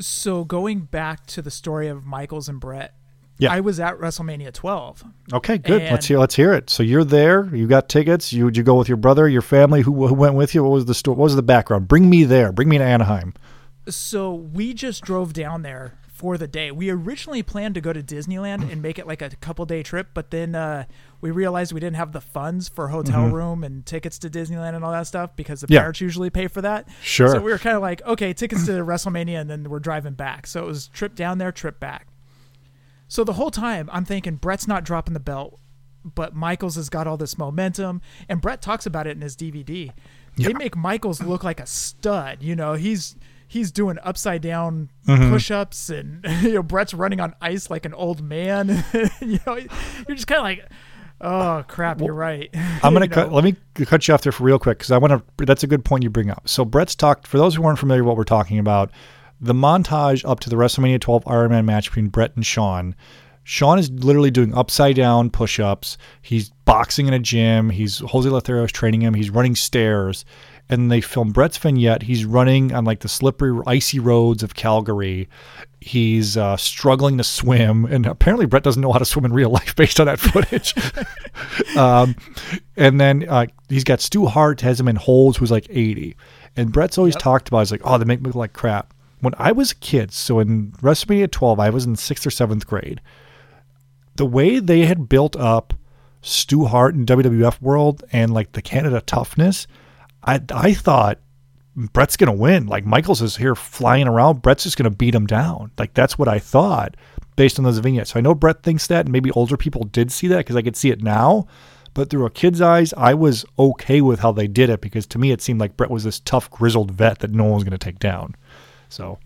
So going back to the story of Michaels and Bret, Yeah. I was at WrestleMania 12. Okay, good. let's hear. Let's hear it. So you're there. You got tickets. You you go with your brother, your family? Who who went with you? What was the story? What was the background? Bring me there. Bring me to Anaheim. So we just drove down there for the day. We originally planned to go to Disneyland and make it like a couple day trip, but then uh, we realized we didn't have the funds for hotel room and tickets to Disneyland and all that stuff because the Mm-hmm. Yeah. parents usually pay for that. Sure. So we were kind of like, okay, tickets to (laughs) WrestleMania, and then we're driving back. So it was trip down there, trip back. So the whole time I'm thinking Bret's not dropping the belt, but Michaels has got all this momentum, and Bret talks about it in his DVD. They make Michaels look like a stud. You know, he's he's doing upside down Mm-hmm. push-ups, and (laughs) you know Bret's running on ice like an old man. (laughs) you know, you're just kind of like, oh crap, you're right. (laughs) I'm gonna You cut. Let me cut you off there for real quick because I want to. That's a good point you bring up. So Bret's talked. For those who aren't familiar with what we're talking about, the montage up to the WrestleMania 12 Iron Man match between Bret and Shawn. Shawn is literally doing upside down push-ups. He's boxing in a gym. He's Jose Lothario is training him. He's running stairs, and they film Bret's vignette. He's running on like the slippery, icy roads of Calgary. He's uh, struggling to swim, and apparently Bret doesn't know how to swim in real life (laughs) based on that footage. (laughs) um, and then uh, he's got Stu Hart has him in holds, who's like 80. And Bret's always talked about, he's like, oh, they make me look like crap. When I was a kid, so in WrestleMania 12, I was in sixth or seventh grade. The way they had built up Stu Hart and WWF world and like the Canada toughness, I I thought Bret's gonna win. Like Michaels is here flying around. Bret's just gonna beat him down. Like that's what I thought based on those vignettes. So I know Bret thinks that, and maybe older people did see that because I could see it now. But through a kid's eyes, I was okay with how they did it because to me it seemed like Bret was this tough, grizzled vet that no one was gonna take down. So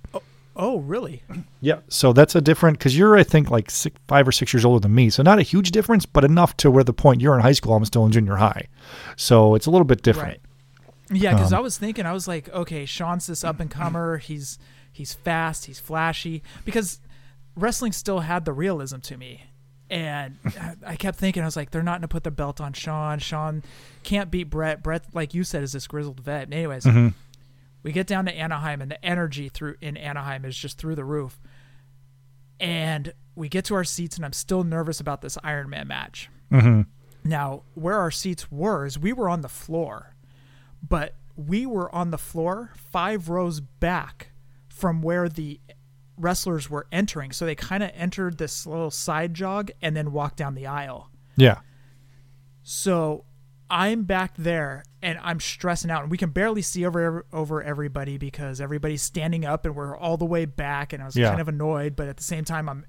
Oh, really? yeah, so that's a different because you're I think like six, five or six years older than me, so not a huge difference, but enough to where the point you're in high school, I'm still in junior high, so it's a little bit different. Right. Yeah, because Um, I was thinking, I was like, okay, Shawn's this up and comer. He's he's fast, he's flashy. Because wrestling still had the realism to me, and I- kept thinking, I was like, they're not gonna put the belt on Shawn. Shawn can't beat Bret. Bret, like you said, is this grizzled vet. Anyways, Mm-hmm. We get down to Anaheim, and the energy through in Anaheim is just through the roof. And we get to our seats, and I'm still nervous about this Iron Man match. Mm-hmm. Now, where our seats were is we were on the floor, but we were on the floor five rows back from where the wrestlers were entering. So they kind of entered this little side jog and then walked down the aisle. Yeah, So I'm back there and I'm stressing out, and we can barely see over over everybody because everybody's standing up and we're all the way back. And I was Yeah. kind of annoyed, but at the same time, I'm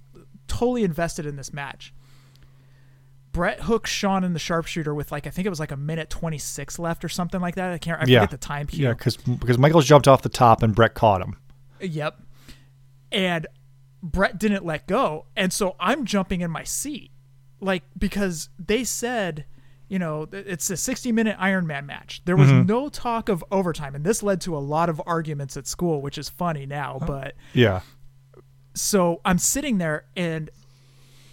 totally invested in this match. Bret hooks Shawn in the sharpshooter with like I think it was like a minute 26 left or something like that. I can't I Yeah. forget the time cue. yeah, because because Michaels jumped off the top and Bret caught him. Yep. And Bret didn't let go. And so I'm jumping in my seat. Like, because they said you know, it's a 60 minute Iron Man match. There was Mhm. no talk of overtime, and this led to a lot of arguments at school, which is funny now. But Yeah. so I'm sitting there, and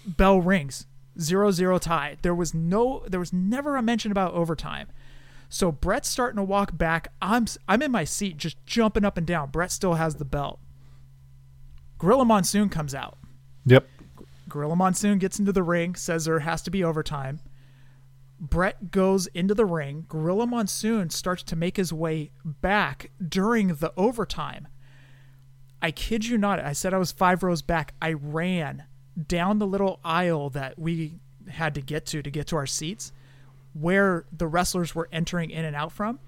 bell rings, zero zero tie. There was no, there was never a mention about overtime. So Bret's starting to walk back. I'm I'm in my seat, just jumping up and down. Bret still has the belt. Gorilla Monsoon comes out. Yep. Gorilla Monsoon gets into the ring, says there has to be overtime. Bret goes into the ring. Gorilla Monsoon starts to make his way back during the overtime. I kid you not. I said I was five rows back. I ran down the little aisle that we had to get to to get to our seats where the wrestlers were entering in and out from.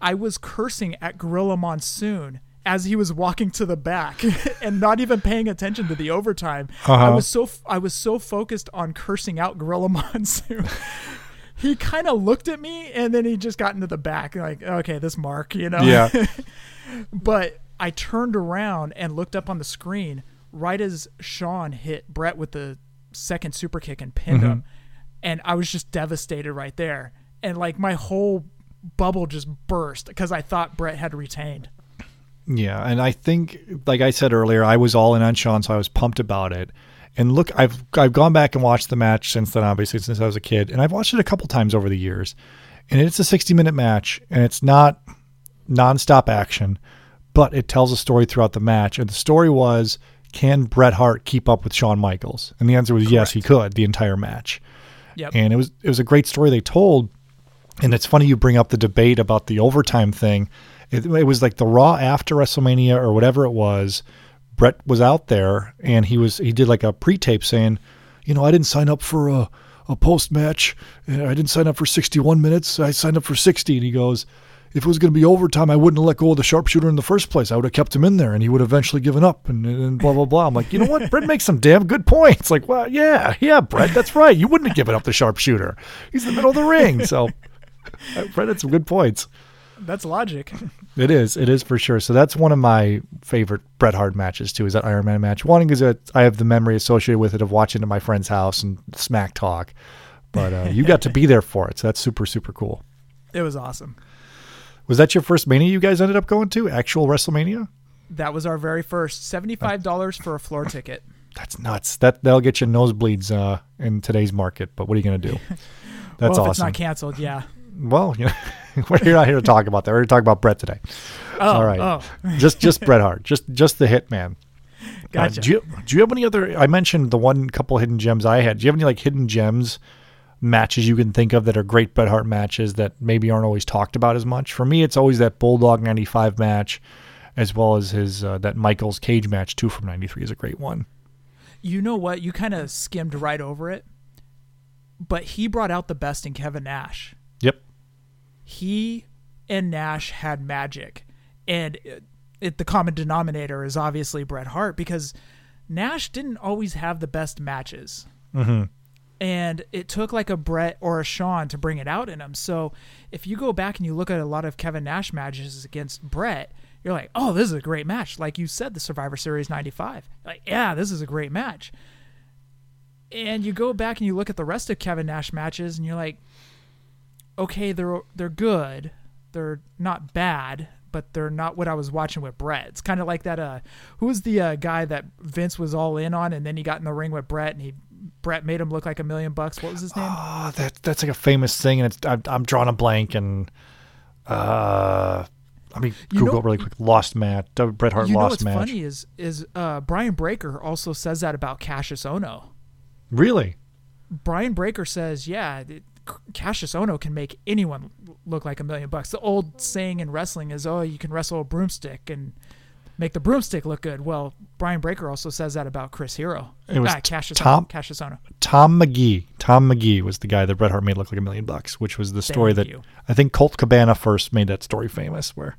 I was cursing at Gorilla Monsoon as he was walking to the back (laughs) and not even paying attention to the overtime. I Uh-huh. was so I was so focused on cursing out Gorilla (laughs) Monsoon. He kind of looked at me and then he just got into the back like, okay, this mark, you know. Yeah. (laughs) But I turned around and looked up on the screen right as Shawn hit Bret with the second super kick and pinned Mm-hmm. him. And I was just devastated right there. And like my whole bubble just burst because I thought Bret had retained. Yeah, and I think, like I said earlier, I was all in on Shawn, so I was pumped about it. And look, I've I've gone back and watched the match since then, obviously since I was a kid, and I've watched it a couple times over the years. And it's a 60 minute match, and it's not nonstop action, but it tells a story throughout the match. And the story was, can Bret Hart keep up with Shawn Michaels? And the answer was yes, he could the entire match Yep. and it was it was a great story they told. And it's funny you bring up the debate about the overtime thing. It, it was like the Raw after WrestleMania or whatever it was. Bret was out there and he was he did like a pre-tape saying, you know, I didn't sign up for a a post match. I didn't sign up for 61 minutes. I signed up for 60. And he goes, if it was going to be overtime, I wouldn't have let go of the sharpshooter in the first place. I would have kept him in there, and he would have eventually given up, and, and blah blah blah. I'm like, you know what? Bret makes some damn good points. Like, well, yeah, yeah, Bret, that's right. You wouldn't have given up the sharpshooter. He's in the middle of the ring. So, (laughs) Bret had some good points. That's logic. It is, it is for sure. So that's one of my favorite Bret Hart matches too. Is that Iron Man match? One because I have the memory associated with it of watching it at my friend's house and smack talk. But uh, you got to be there for it, so that's super super cool. It was awesome. Was that your first Mania you guys ended up going to? Actual WrestleMania? That was our very first $75 for a floor ticket. That's nuts. That that'll get you nosebleeds uh, in today's market. But what are you gonna do? (laughs) That's well, if it's not canceled, yeah. Well, you (laughs) know, we're not here to talk about that. We're here to talk about Bret today. Oh, All right. oh, (laughs) just just Bret Hart. Just just the Hitman. Uh, gotcha. do you do you have any other? I mentioned the one couple hidden gems I had. Do you have any like hidden gems matches you can think of that are great Bret Hart matches that maybe aren't always talked about as much? For me, it's always that Bulldog '95 match, as well as his uh, that Michaels Cage match too from '93 is a great one. you know what? You kind of skimmed right over it. But he brought out the best in Kevin Nash. He and Nash had magic, and it, it, the common denominator is obviously Bret Hart because Nash didn't always have the best matches, Mm-hmm. and it took like a Bret or a Shawn to bring it out in him. So if you go back and you look at a lot of Kevin Nash matches against Bret, you're like, oh, this is a great match. Like you said, the Survivor Series '95. Like, yeah, this is a great match. And you go back and you look at the rest of Kevin Nash matches, and you're like, okay, they're they're good, they're not bad, but they're not what I was watching with Bret. It's kind of like that. Uh, who was the uh, guy that Vince was all in on, and then he got in the ring with Bret, and he Bret made him look like a million bucks. What was his name? Oh, that that's like a famous thing, and it's I'm, I'm drawing a blank, and uh, let me You Google know- it really quick. Lost match. uh, Bret Hart you know lost what's match. funny is is uh, Brian Breaker also says that about Cassius Ono. Really? Brian Breaker says, yeah, it, Cassius Ono can make anyone look like a million bucks. The old saying in wrestling is, oh, you can wrestle a broomstick and make the broomstick look good. Well, Brian Breaker also says that about Chris Hero. It was ah, Cassius, Tom- Ono, Cassius Ono. Tom McGee. Tom McGee was the guy that Bret Hart made look like a million bucks, which was the story Thank that you. I think Colt Cabana first made that story famous, where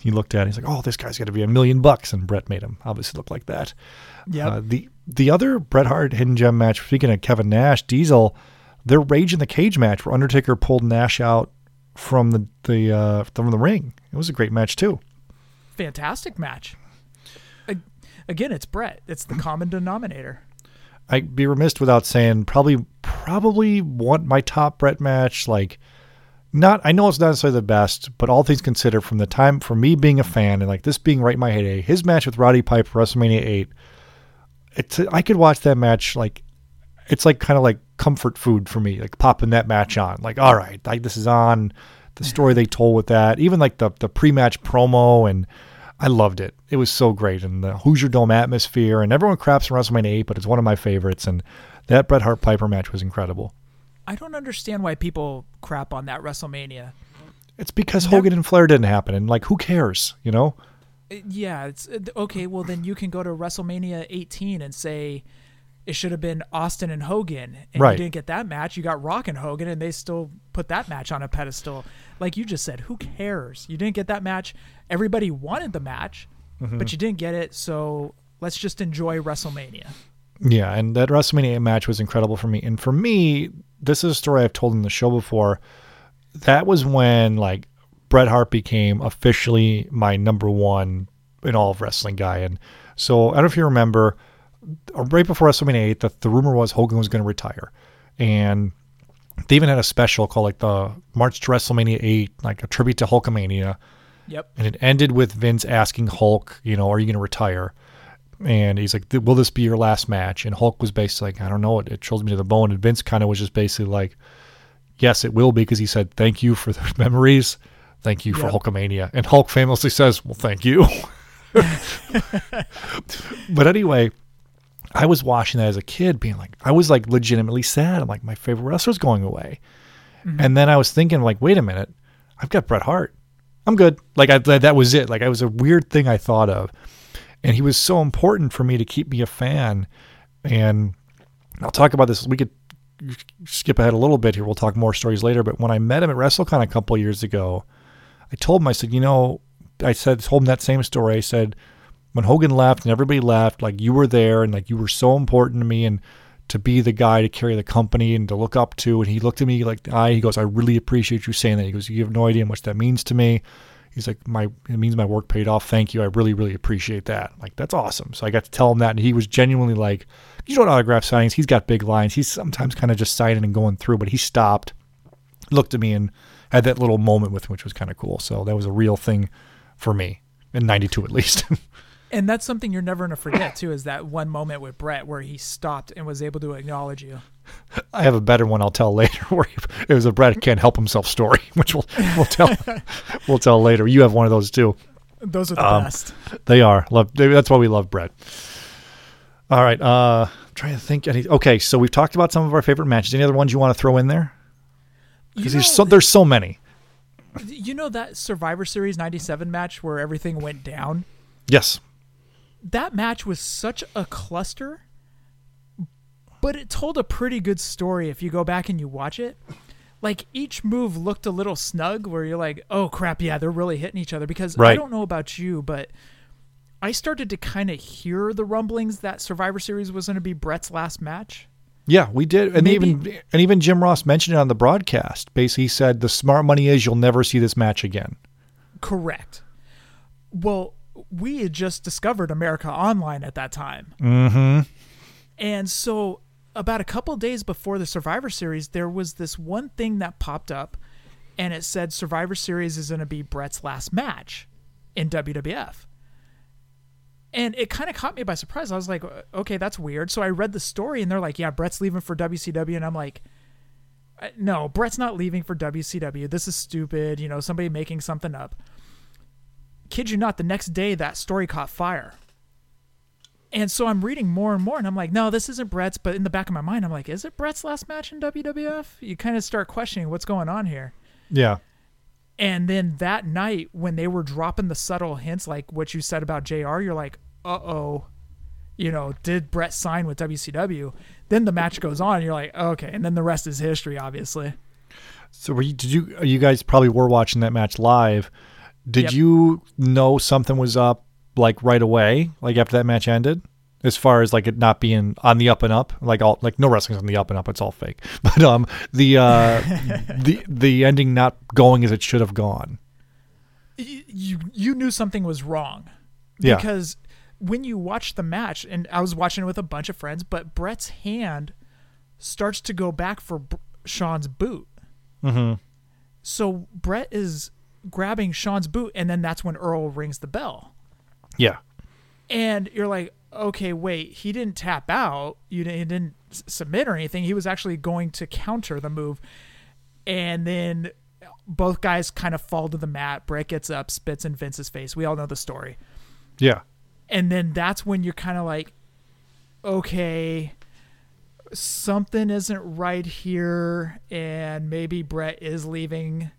he looked at it, he's like, "Oh, this guy's got to be a million bucks," and Bret made him obviously look like that. Yeah. Uh, the the other Bret Hart hidden gem match, speaking of Kevin Nash, Diesel, their Rage in the Cage match, where Undertaker pulled Nash out from the the uh, from the ring. It was a great match too. Fantastic match. Again, it's Bret. It's the common denominator. I'd be remiss without saying probably probably one my top Bret match. Like, not I know it's not necessarily the best, but all things considered, from the time for me being a fan and like this being right in my heyday, his match with Roddy Piper WrestleMania eight. It's I could watch that match like it's like kind of like comfort food for me, like popping that match on. Like, all right, like this is on the story they told with that, even like the the pre match promo and I loved it. It was so great, and the Hoosier Dome atmosphere, and everyone craps on WrestleMania 8, but it's one of my favorites. And that Bret Hart Piper match was incredible. I don't understand why people crap on that WrestleMania. It's because Hogan and Flair didn't happen, and like, who cares, you know? Uh, Yeah, it's uh, okay. Well, then you can go to WrestleMania 18 and say it should have been Austin and Hogan, and Right. you didn't get that match. You got Rock and Hogan, and they still put that match on a pedestal. Like you just said, who cares? You didn't get that match. Everybody wanted the match, Mm-hmm. but you didn't get it. So let's just enjoy WrestleMania. Yeah, and that WrestleMania match was incredible for me. And for me, this is a story I've told in the show before. That was when like Bret Hart became officially my number one in all of wrestling guy. And so I don't know if you remember, Uh, right before WrestleMania 8, the, the rumor was Hogan was going to retire. And they even had a special called like the March to WrestleMania 8, like a tribute to Hulkamania. Yep. And it ended with Vince asking Hulk, you know, are you going to retire? And he's like, will this be your last match? And Hulk was basically like, I don't know. It, it chills me to the bone. And Vince kind of was just basically like, yes, it will be because he said, thank you for the (laughs) memories. Thank you for Yep. Hulkamania. And Hulk famously says, well, thank you. (laughs) (laughs) but anyway, I was watching that as a kid being like, I was like legitimately sad. I'm like, my favorite wrestler's going away. Mm-hmm. And then I was thinking like, wait a minute, I've got Bret Hart. I'm good. Like I, that that was it. Like I was a weird thing I thought of. And he was so important for me to keep me a fan. And I'll talk about this. We could skip ahead a little bit here. We'll talk more stories later. But when I met him at WrestleCon a couple years ago, I told him, I said, you know, I said, told him that same story. I said, when Hogan left and everybody left, like you were there and like you were so important to me and to be the guy to carry the company and to look up to. And he looked at me like I, he goes, I really appreciate you saying that. He goes, you have no idea how much that means to me. He's like, my, it means my work paid off. Thank you. I really, really appreciate that. Like, that's awesome. So I got to tell him that. And he was genuinely like, you know, autograph signings, he's got big lines. He's sometimes kind of just signing and going through, but he stopped, looked at me and had that little moment with him, which was kind of cool. So that was a real thing for me in 92 at least. (laughs) And that's something you're never gonna forget too. Is that one moment with Bret where he stopped and was able to acknowledge you. I have a better one I'll tell later (laughs) where it was a Bret can't help himself story, (laughs) which we'll we'll tell (laughs) we'll tell later. You have one of those too. Those are the Um, best. They are love. That's why we love Bret. All right. Uh, I'm trying to think. Any, okay, so we've talked about some of our favorite matches. Any other ones you want to throw in there? Because there's so there's so many. you know that Survivor Series '97 match where everything went down. Yes. That match was such a cluster, but it told a pretty good story if you go back and you watch it. Like each move looked a little snug where you're like, oh crap, yeah, they're really hitting each other. Because I don't know about you, but I started to kind of hear the rumblings that Survivor Series was going to be Bret's last match. Yeah, we did, and Maybe- even and even Jim Ross mentioned it on the broadcast. Basically, he said the smart money is you'll never see this match again. Correct. Well, we had just discovered America Online at that time. Mm-hmm. And so, about a couple days before the Survivor Series, there was this one thing that popped up, and it said Survivor Series is going to be Bret's last match in WWF. And it kind of caught me by surprise. I was like, okay, that's weird. So I read the story, and they're like, yeah, Bret's leaving for WCW. And I'm like, "Uh, no, Bret's not leaving for WCW. This is stupid. You know, somebody making something up. Kid you not, the next day that story caught fire. And so I'm reading more and more, and I'm like, no, this isn't Bret's. But in the back of my mind, I'm like, is it Bret's last match in WWF? You kind of start questioning what's going on here. Yeah. And then that night, when they were dropping the subtle hints, like what you said about JR, you're like, uh oh, you know, did Bret sign with WCW? Then the match goes on, and you're like, okay. And then the rest is history, obviously. So were you, did you you guys probably were watching that match live? Did Yep. you know something was up like right away, like after that match ended? As far as like it not being on the up and up, like all like no wrestling's on the up and up, it's all fake. (laughs) But um the uh (laughs) the the ending not going as it should have gone. You you knew something was wrong Yeah. because when you watch the match, and I was watching it with a bunch of friends, but Bret's hand starts to go back for B- Shawn's boot. Mm-hmm. So Bret is grabbing Shawn's boot, and then that's when Earl rings the bell. Yeah. And you're like, okay, wait, he didn't tap out. You didn't, he didn't submit or anything. He was actually going to counter the move. And then both guys kind of fall to the mat. Bret gets up, spits in Vince's face. We all know the story. Yeah. And then that's when you're kind of like, okay, something isn't right here. And maybe Bret is leaving.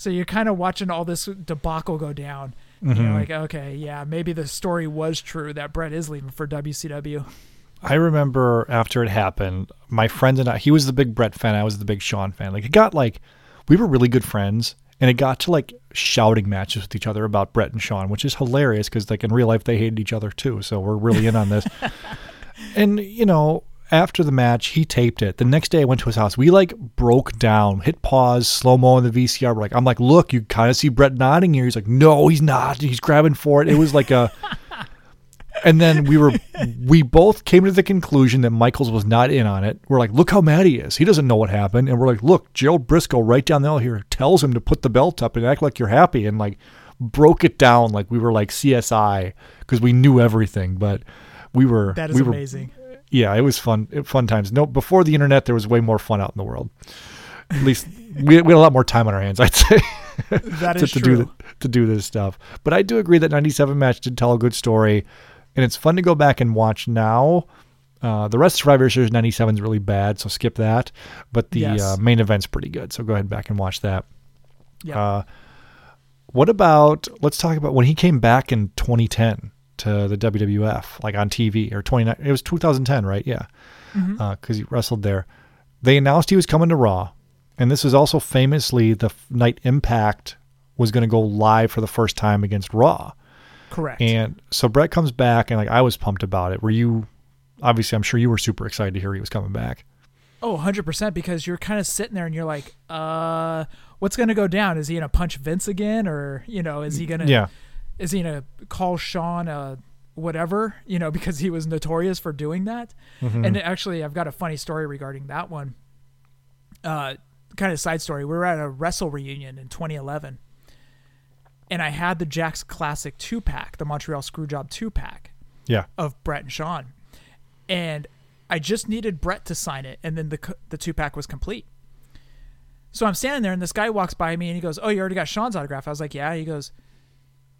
So you're kind of watching all this debacle go down. And You're mm-hmm. like, okay, yeah, maybe the story was true that Bret is leaving for WCW. I remember after it happened, my friend and I, he was the big Bret fan, I was the big Shawn fan. Like, it got like, we were really good friends, and it got to like shouting matches with each other about Bret and Shawn, which is hilarious because, like, in real life, they hated each other too. So we're really in on this. (laughs) and, you know, after the match, he taped it. The next day, I went to his house. We like broke down, hit pause, slow mo on the VCR. We're like, I'm like, look, you kind of see Bret nodding here. He's like, no, he's not. He's grabbing for it. It was like a. (laughs) And then we were, we both came to the conclusion that Michaels was not in on it. We're like, look how mad he is. He doesn't know what happened. And we're like, look, Gerald Brisco right down the aisle here tells him to put the belt up and act like you're happy and like broke it down like we were like CSI because we knew everything. But we were, That is we were, amazing. Yeah, it was fun, fun times. No, before the internet, there was way more fun out in the world. At least we, we had a lot more time on our hands, I'd say (laughs) That to, is to true. do to do this stuff. But I do agree that '97 match did tell a good story, and it's fun to go back and watch now. Uh, the rest of Survivor Series '97 is really bad, so skip that. But the Yes. uh, main event's pretty good, so go ahead back and watch that. Yeah. Uh, what about? Let's talk about when he came back in 2010 to the WWF, like on TV or 29. It was 2010, right? Yeah, because he wrestled there. They announced he was coming to Raw, and this is also famously the night Impact was going to go live for the first time against Raw. Correct. And so Bret comes back, and like I was pumped about it. Were you? Obviously, I'm sure you were super excited to hear he was coming back. Oh, 100% because you're kind of sitting there and you're like, uh, what's going to go down? Is he going to punch Vince again or, you know, is he going to Yeah, is he to call Shawn a whatever, you know, (laughs) because he was notorious for doing that? Mhm. And actually, I've got a funny story regarding that one. Uh, kind of side story. We were at a WrestleReunion in 2011, and I had the Jakks Classic two pack, the Montreal Screwjob two pack yeah, of Bret and Shawn, and I just needed Bret to sign it, and then the the two pack was complete. So I'm standing there, and this guy walks by me, and he goes, "Oh, you already got Shawn's autograph?" I was like, "Yeah." He goes,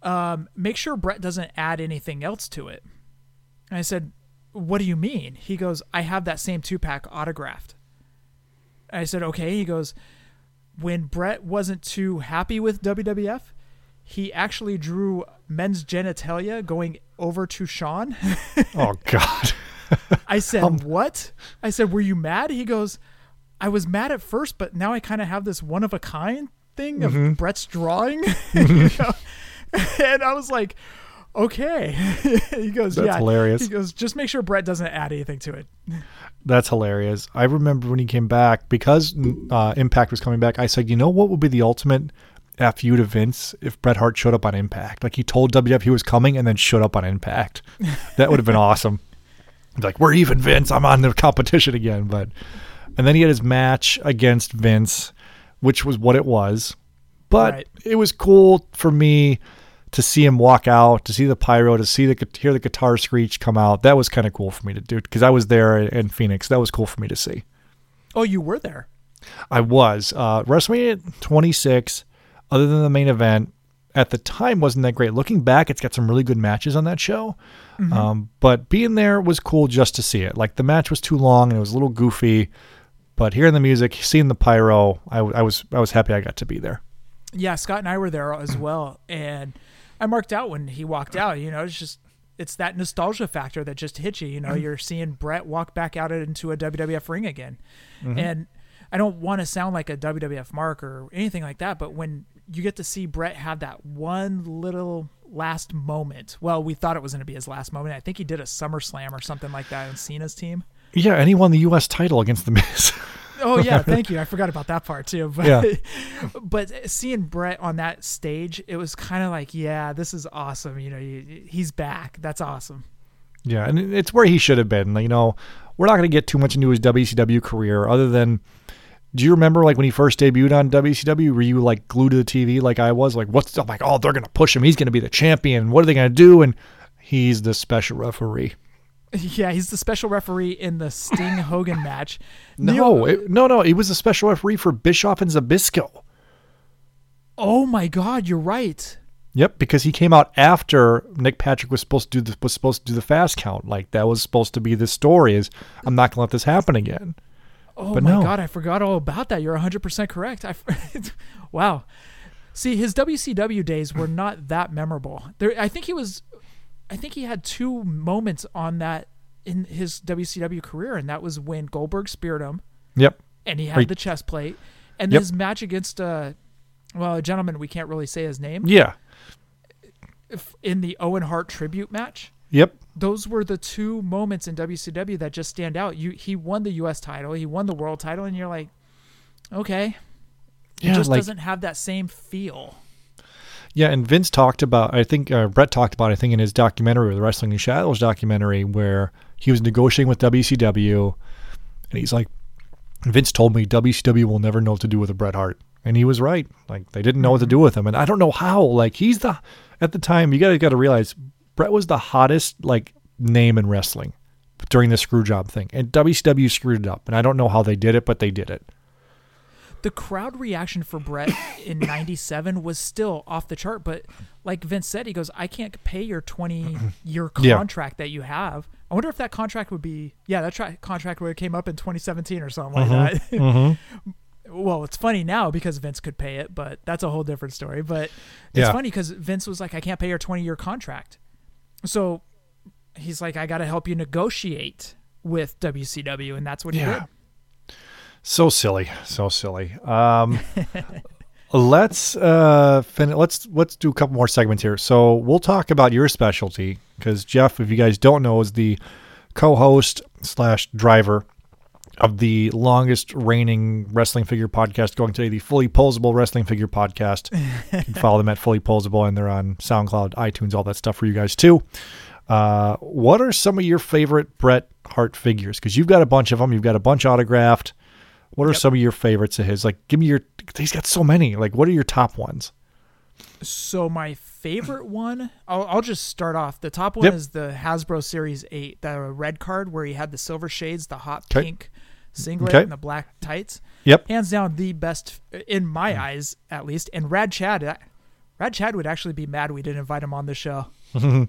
um, "Make sure Bret doesn't add anything else to it." And I said, "What do you mean?" He goes, "I have that same two pack autographed." I said, "Okay." He goes, "When Bret wasn't too happy with WWF." He actually drew men's genitalia going over to Shawn. (laughs) Oh God. I said, Um, "What?" I said, "Were you mad?" He goes, "I was mad at first, but now I kind of have this one of a kind thing of Mhm. Bret's drawing." (laughs) (laughs) You know? (laughs) and I was like, "Okay." (laughs) he goes, That's "Yeah." hilarious. He goes, "Just make sure Bret doesn't add anything to it." (laughs) That's hilarious. I remember when he came back because uh, Impact was coming back. I said, you know what would be the ultimate fu to Vince if Bret Hart showed up on Impact? Like he told WF he was coming and then showed up on Impact. That would have been awesome. He's like, we're even, Vince. I'm on the competition again. But and then he had his match against Vince, which was what it was. But Right. it was cool for me to see him walk out, to see the pyro, to see the hear the guitar screech come out. That was kind of cool for me to do because I was there in Phoenix. That was cool for me to see. Oh, you were there. I was uh, WrestleMania 26. Other than the main event, at the time wasn't that great. Looking back, it's got some really good matches on that show. Um, but being there was cool just to see it. Like the match was too long and it was a little goofy, but hearing the music, seeing the pyro, I, I was I was happy I got to be there. Yeah, Scott and I were there as (clears throat) well, and I marked out when he walked uh-huh. out. You know, it's just it's that nostalgia factor that just hits you. You know, mm-hmm. you're seeing Bret walk back out into a WWF ring again, mm-hmm. and I don't want to sound like a WWF mark or anything like that, but when you get to see Bret have that one little last moment, well, we thought it was going to be his last moment. I think he did a SummerSlam or something like that on Cena's team. Yeah, and he won the U.S. title against the Miz. (laughs) Oh yeah, (laughs) thank you. I forgot about that part too. But Yeah. (laughs) but seeing Bret on that stage, it was kind of like, yeah, this is awesome. You know, you, he's back. That's awesome. Yeah, and it's where he should have been. You know, we're not going to get too much into his WCW career, other than, do you remember like when he first debuted on WCW? Were you like glued to the TV like I was? Like, what's I'm like, oh, they're going to push him. He's going to be the champion. What are they going to do? And he's the special referee. (laughs) Yeah, he's the special referee in the Sting (laughs) Hogan match. No, it, no, no. He was a special referee for Bischoff and Zbyszko. oh my God, you're right. Yep, because he came out after Nick Patrick was supposed to do the, was supposed to do the fast count. Like that was supposed to be the story. Is I'm not going to let this happen again. Oh But my no. God, I forgot all about that. You're 100% correct. I, (laughs) wow. See, his WCW days were not that memorable. There, I think he was, I think he had two moments on that in his WCW career, and that was when Goldberg speared him, Yep. and he had Right. the chest plate, and Yep. his match against, uh, well, a gentleman we can't really say his name, Yeah. if- in the Owen Hart tribute match. Yep. those were the two moments in WCW that just stand out. You he won the US title, he won the world title, and you're like, okay. It Yeah, just like- doesn't have that same feel. Yeah, and Vince talked about, I think uh, Bret talked about, I think in his documentary, the Wrestling in Shadows documentary, where he was negotiating with WCW, and he's like, Vince told me WCW will never know what to do with a Bret Hart, and he was right. Like they didn't know what to do with him, and I don't know how. Like he's the at the time you gotta gotta realize Bret was the hottest like name in wrestling during the screw job thing, and WCW screwed it up, and I don't know how they did it, but they did it. The crowd reaction for Bret in (coughs) 97 was still off the chart, but like Vince said, he goes, I can't pay your 20 year (coughs) Yeah. contract that you have. I wonder if that contract would be, yeah, that tra- contract would have came up in 2017 or something like that. Mm-hmm. (laughs) well, it's funny now because Vince could pay it, but that's a whole different story. But it's Yeah. funny because Vince was like, I can't pay your 20 year contract. So he's like, I got to help you negotiate with WCW. And that's what he Yeah. did. So silly, so silly. Um, (laughs) let's uh, fin- let's let's do a couple more segments here. So we'll talk about your specialty because Jef, if you guys don't know, is the co-host slash driver of the longest reigning wrestling figure podcast going today, the Fully Poseable Wrestling Figure Podcast. you can follow them at Fully Poseable, and they're on SoundCloud, iTunes, all that stuff for you guys too. Uh, what are some of your favorite Bret Hart figures? Because you've got a bunch of them. You've got a bunch autographed. What are Yep. some of your favorites of his? Like, give me your. He's got so many. Like, what are your top ones? So my favorite one, I'll, I'll just start off. The top one Yep. is the Hasbro Series 8, the red card where he had the silver shades, the hot 'Kay. pink singlet, Okay. and the black tights. Yep. Hands down the best, in my eyes at least. And Rad Chad, uh, Rad Chad would actually be mad we didn't invite him on the show. (laughs)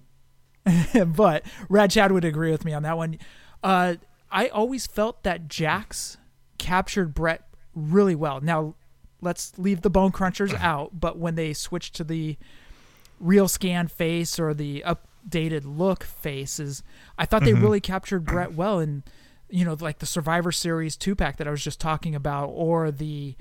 (laughs) but Rad Chad would agree with me on that one. Uh, I always felt that Jakks captured Bret really well. Now, let's leave the Bone Crunchers (clears throat) out, but when they switched to the real scan face or the updated look faces, I thought they mm-hmm. really captured Bret well. And, you know, like the Survivor Series two pack that I was just talking about, or the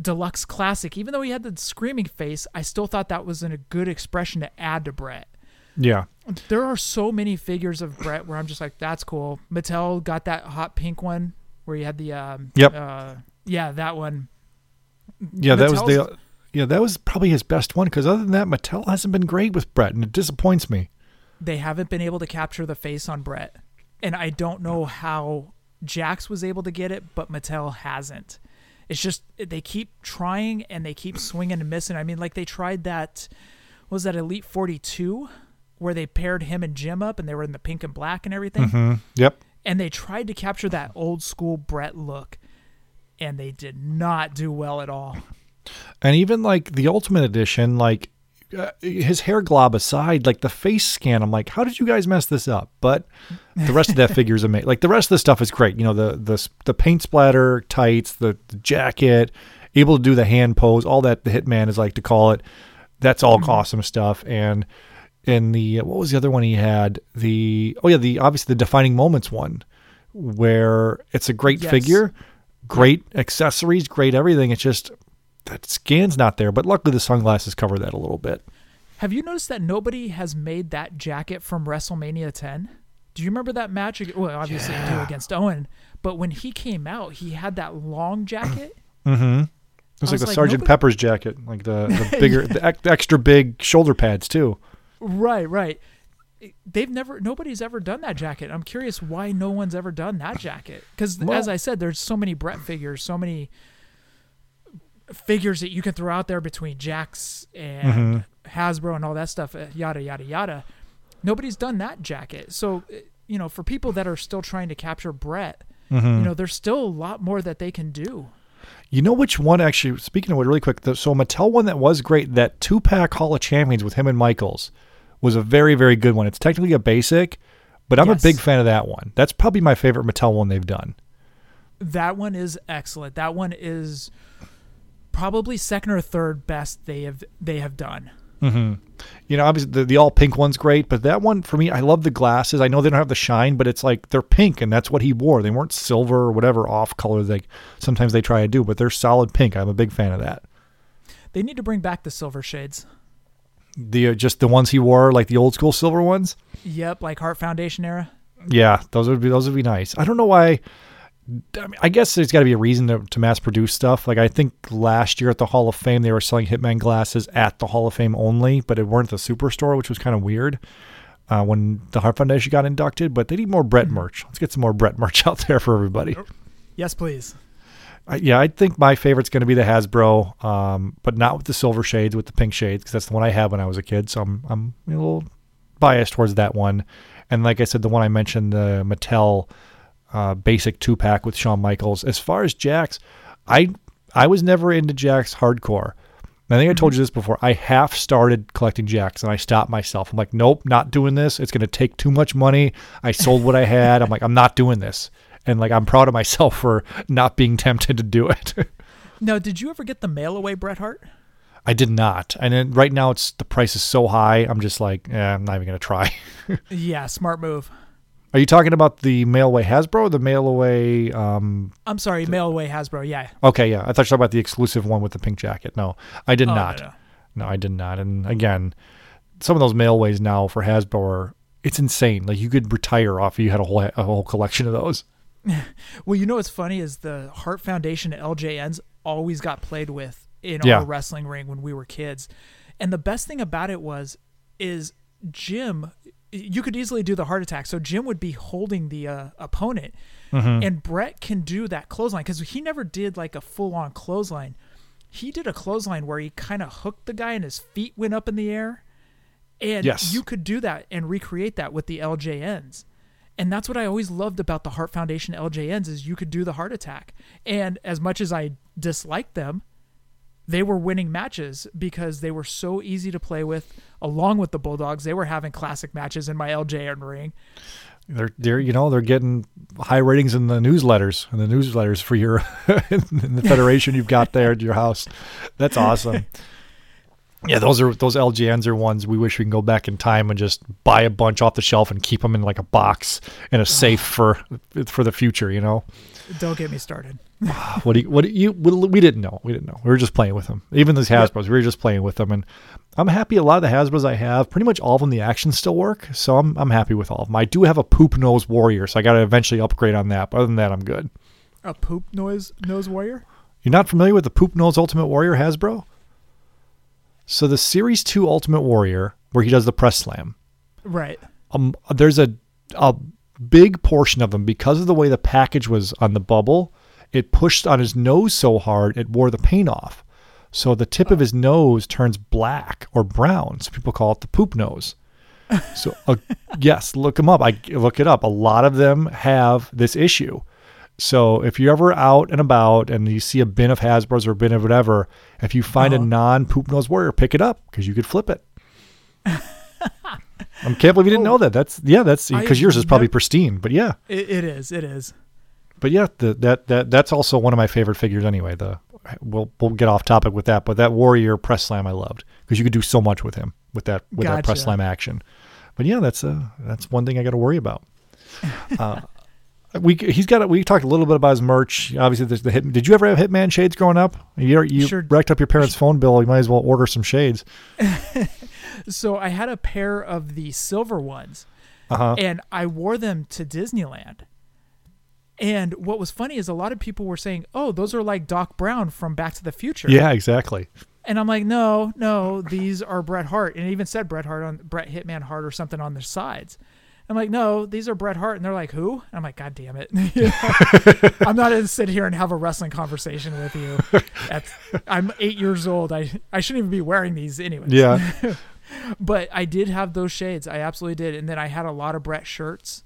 Deluxe Classic, even though he had the screaming face, I still thought that was a good expression to add to Bret Yeah. there are so many figures of Bret where I'm just like, that's cool. Mattel got that hot pink one where you had the um Yep. uh yeah, that one. Yeah, that was the. Yeah, that was probably his best one because other than that, Mattel hasn't been great with Bret, and it disappoints me. They haven't been able to capture the face on Bret. And I don't know how Jakks was able to get it, but Mattel hasn't. It's just they keep trying and they keep swinging and missing. I mean, like they tried that what was that Elite 42 where they paired him and Jim up and they were in the pink and black and everything. Mm-hmm. Yep. And they tried to capture that old school Bret look, and they did not do well at all. And even like the Ultimate Edition, like uh, his hair glob aside, like the face scan, I'm like, how did you guys mess this up? But the rest of that figure is amazing. (laughs) Like the rest of the stuff is great. You know, the the the paint splatter tights, the, the jacket, able to do the hand pose, all that the Hitman is like to call it. That's all awesome stuff. And in the what was the other one he had? The oh yeah, the obviously the defining moments one, where it's a great Yes. figure, great accessories, great everything. It's just that scan's not there, but luckily the sunglasses cover that a little bit. Have you noticed that nobody has made that jacket from WrestleMania 10? Do you remember that match? Well, obviously you do against Owen, But when he came out, he had that long jacket. (clears throat) Mm-hmm. It was I like was the like, Sergeant nobody- Pepper's jacket, like the, the (laughs) bigger, the, the extra big shoulder pads too. Right, right. They've never, nobody's ever done that jacket. I'm curious why no one's ever done that jacket. Because Well- as I said, there's so many Bret figures, so many figures that you can throw out there between Jakks and Hasbro and all that stuff, uh, yada yada yada. Nobody's done that jacket. So, uh, you know, for people that are still trying to capture Bret, Mm-hmm. you know, there's still a lot more that they can do. You know which one actually? Speaking of it, really quick. The, so Mattel one that was great, that two pack Hall of Champions with him and Michaels, was a very very good one. It's technically a basic, but I'm Yes. a big fan of that one. That's probably my favorite Mattel one they've done. That one is excellent. That one is probably second or third best they have they have done. Mm-hmm. You know, obviously the, the all pink one's great, but that one for me, I love the glasses. I know they don't have the shine, but it's like they're pink, and that's what he wore. They weren't silver or whatever off color like sometimes they try to do, but they're solid pink. I'm a big fan of that. They need to bring back the silver shades. The uh, just the ones he wore, like the old school silver ones. Yep, like Hart Foundation era. Yeah, those would be those would be nice. I don't know why. I, mean, I guess there's got to be a reason to, to mass produce stuff. Like I think last year at the Hall of Fame, they were selling Hitman glasses at the Hall of Fame only, but it weren't the Superstore, which was kind of weird. Uh, when the Hart Foundation got inducted, but they need more Bret merch. Let's get some more Bret (laughs) merch out there for everybody. Yes, please. I, yeah, I think my favorite's going to be the Hasbro, um, but not with the silver shades, with the pink shades, because that's the one I had when I was a kid. So I'm I'm a little biased towards that one. And like I said, the one I mentioned, the Mattel uh, basic two pack with Shawn Michaels. As far as Jakks, I I was never into Jakks hardcore. And I think I told you this before. I half started collecting Jakks and I stopped myself. I'm like, nope, not doing this. It's going to take too much money. I sold what I had. I'm like, I'm not doing this. And like, I'm proud of myself for not being tempted to do it. (laughs) Now, did you ever get the mail away Bret Hart? I did not. And then right now, it's the price is so high. I'm just like, eh, I'm not even going to try. (laughs) Yeah, smart move. Are you talking about the mail away Hasbro or the mail away? Um, I'm sorry, mail away Hasbro. Yeah. okay, yeah. I thought you were talking about the exclusive one with the pink jacket. No, I did Oh, no, not. no. No, I did not. And again, some of those mailways now for Hasbro are it's insane. Like you could retire off if you had a whole a whole collection of those. (laughs) Well, you know what's funny is the Hart Foundation LJNs always got played with in Yeah. our wrestling ring when we were kids. And the best thing about it was is Jim you could easily do the heart attack. So Jim would be holding the uh, opponent and Bret can do that clothesline cuz he never did like a full-on clothesline. He did a clothesline where he kind of hooked the guy and his feet went up in the air. And Yes. you could do that and recreate that with the LJNs. And that's what I always loved about the Hart Foundation LJNs is you could do the heart attack. And as much as I disliked them, they were winning matches because they were so easy to play with. Along with the Bulldogs, they were having classic matches in my LJN ring. They're they're you know they're getting high ratings in the newsletters and the newsletters for your (laughs) in the federation you've got there at your house. That's awesome. (laughs) Yeah, those are those LJNs are ones we wish we can go back in time and just buy a bunch off the shelf and keep them in like a box in a safe for for the future. You know. Don't get me started. (sighs) what do you, what do you, we didn't know. We didn't know. We were just playing with them. Even these Hasbros, we were just playing with them. And I'm happy a lot of the Hasbros I have, pretty much all of them, the actions still work. So I'm, I'm happy with all of them. I do have a poop nose warrior, so I got to eventually upgrade on that. But other than that, I'm good. A poop noise nose warrior? You're not familiar with the poop nose Ultimate Warrior Hasbro? So the Series 2 Ultimate Warrior, where he does the press slam, Right. um, there's a a big portion of him because of the way the package was on the bubble. It pushed on his nose so hard it wore the paint off. So the tip of his nose turns black or brown. So people call it the poop nose. So uh, (laughs) yes, look them up. I look it up. A lot of them have this issue. So if you're ever out and about and you see a bin of Hasbro's or a bin of whatever, if you find a Uh-huh. non poop nose warrior, pick it up because you could flip it. (laughs) I can't believe you didn't know that. That's yeah, that's because yours is probably pristine. But yeah, It, it is. It is. but yeah, the, that that that's also one of my favorite figures anyway. The we'll we'll get off topic with that, but that warrior press slam I loved because you could do so much with him with that with that press slam action. But yeah, that's uh that's one thing I got to worry about. (laughs) Uh, we he's got we talked a little bit about his merch. Obviously, there's the hit. Did you ever have Hitman shades growing up? You you Sure. racked up your parents' phone bill. You might as well order some shades. (laughs) So I had a pair of the silver ones, Uh huh. and I wore them to Disneyland. And what was funny is a lot of people were saying, "Oh, those are like Doc Brown from Back to the Future." Yeah, exactly. And I'm like, "No, no, these are Bret Hart." And it even said Bret Hart on Bret Hitman Hart or something on their sides. I'm like, "No, these are Bret Hart." And they're like, "Who?" And I'm like, "God damn it!" (laughs) I'm not going to sit here and have a wrestling conversation with you. (laughs) That's, I'm eight years old. I I shouldn't even be wearing these anyway. Yeah. (laughs) but I did have those shades. I absolutely did. And then I had a lot of Bret shirts.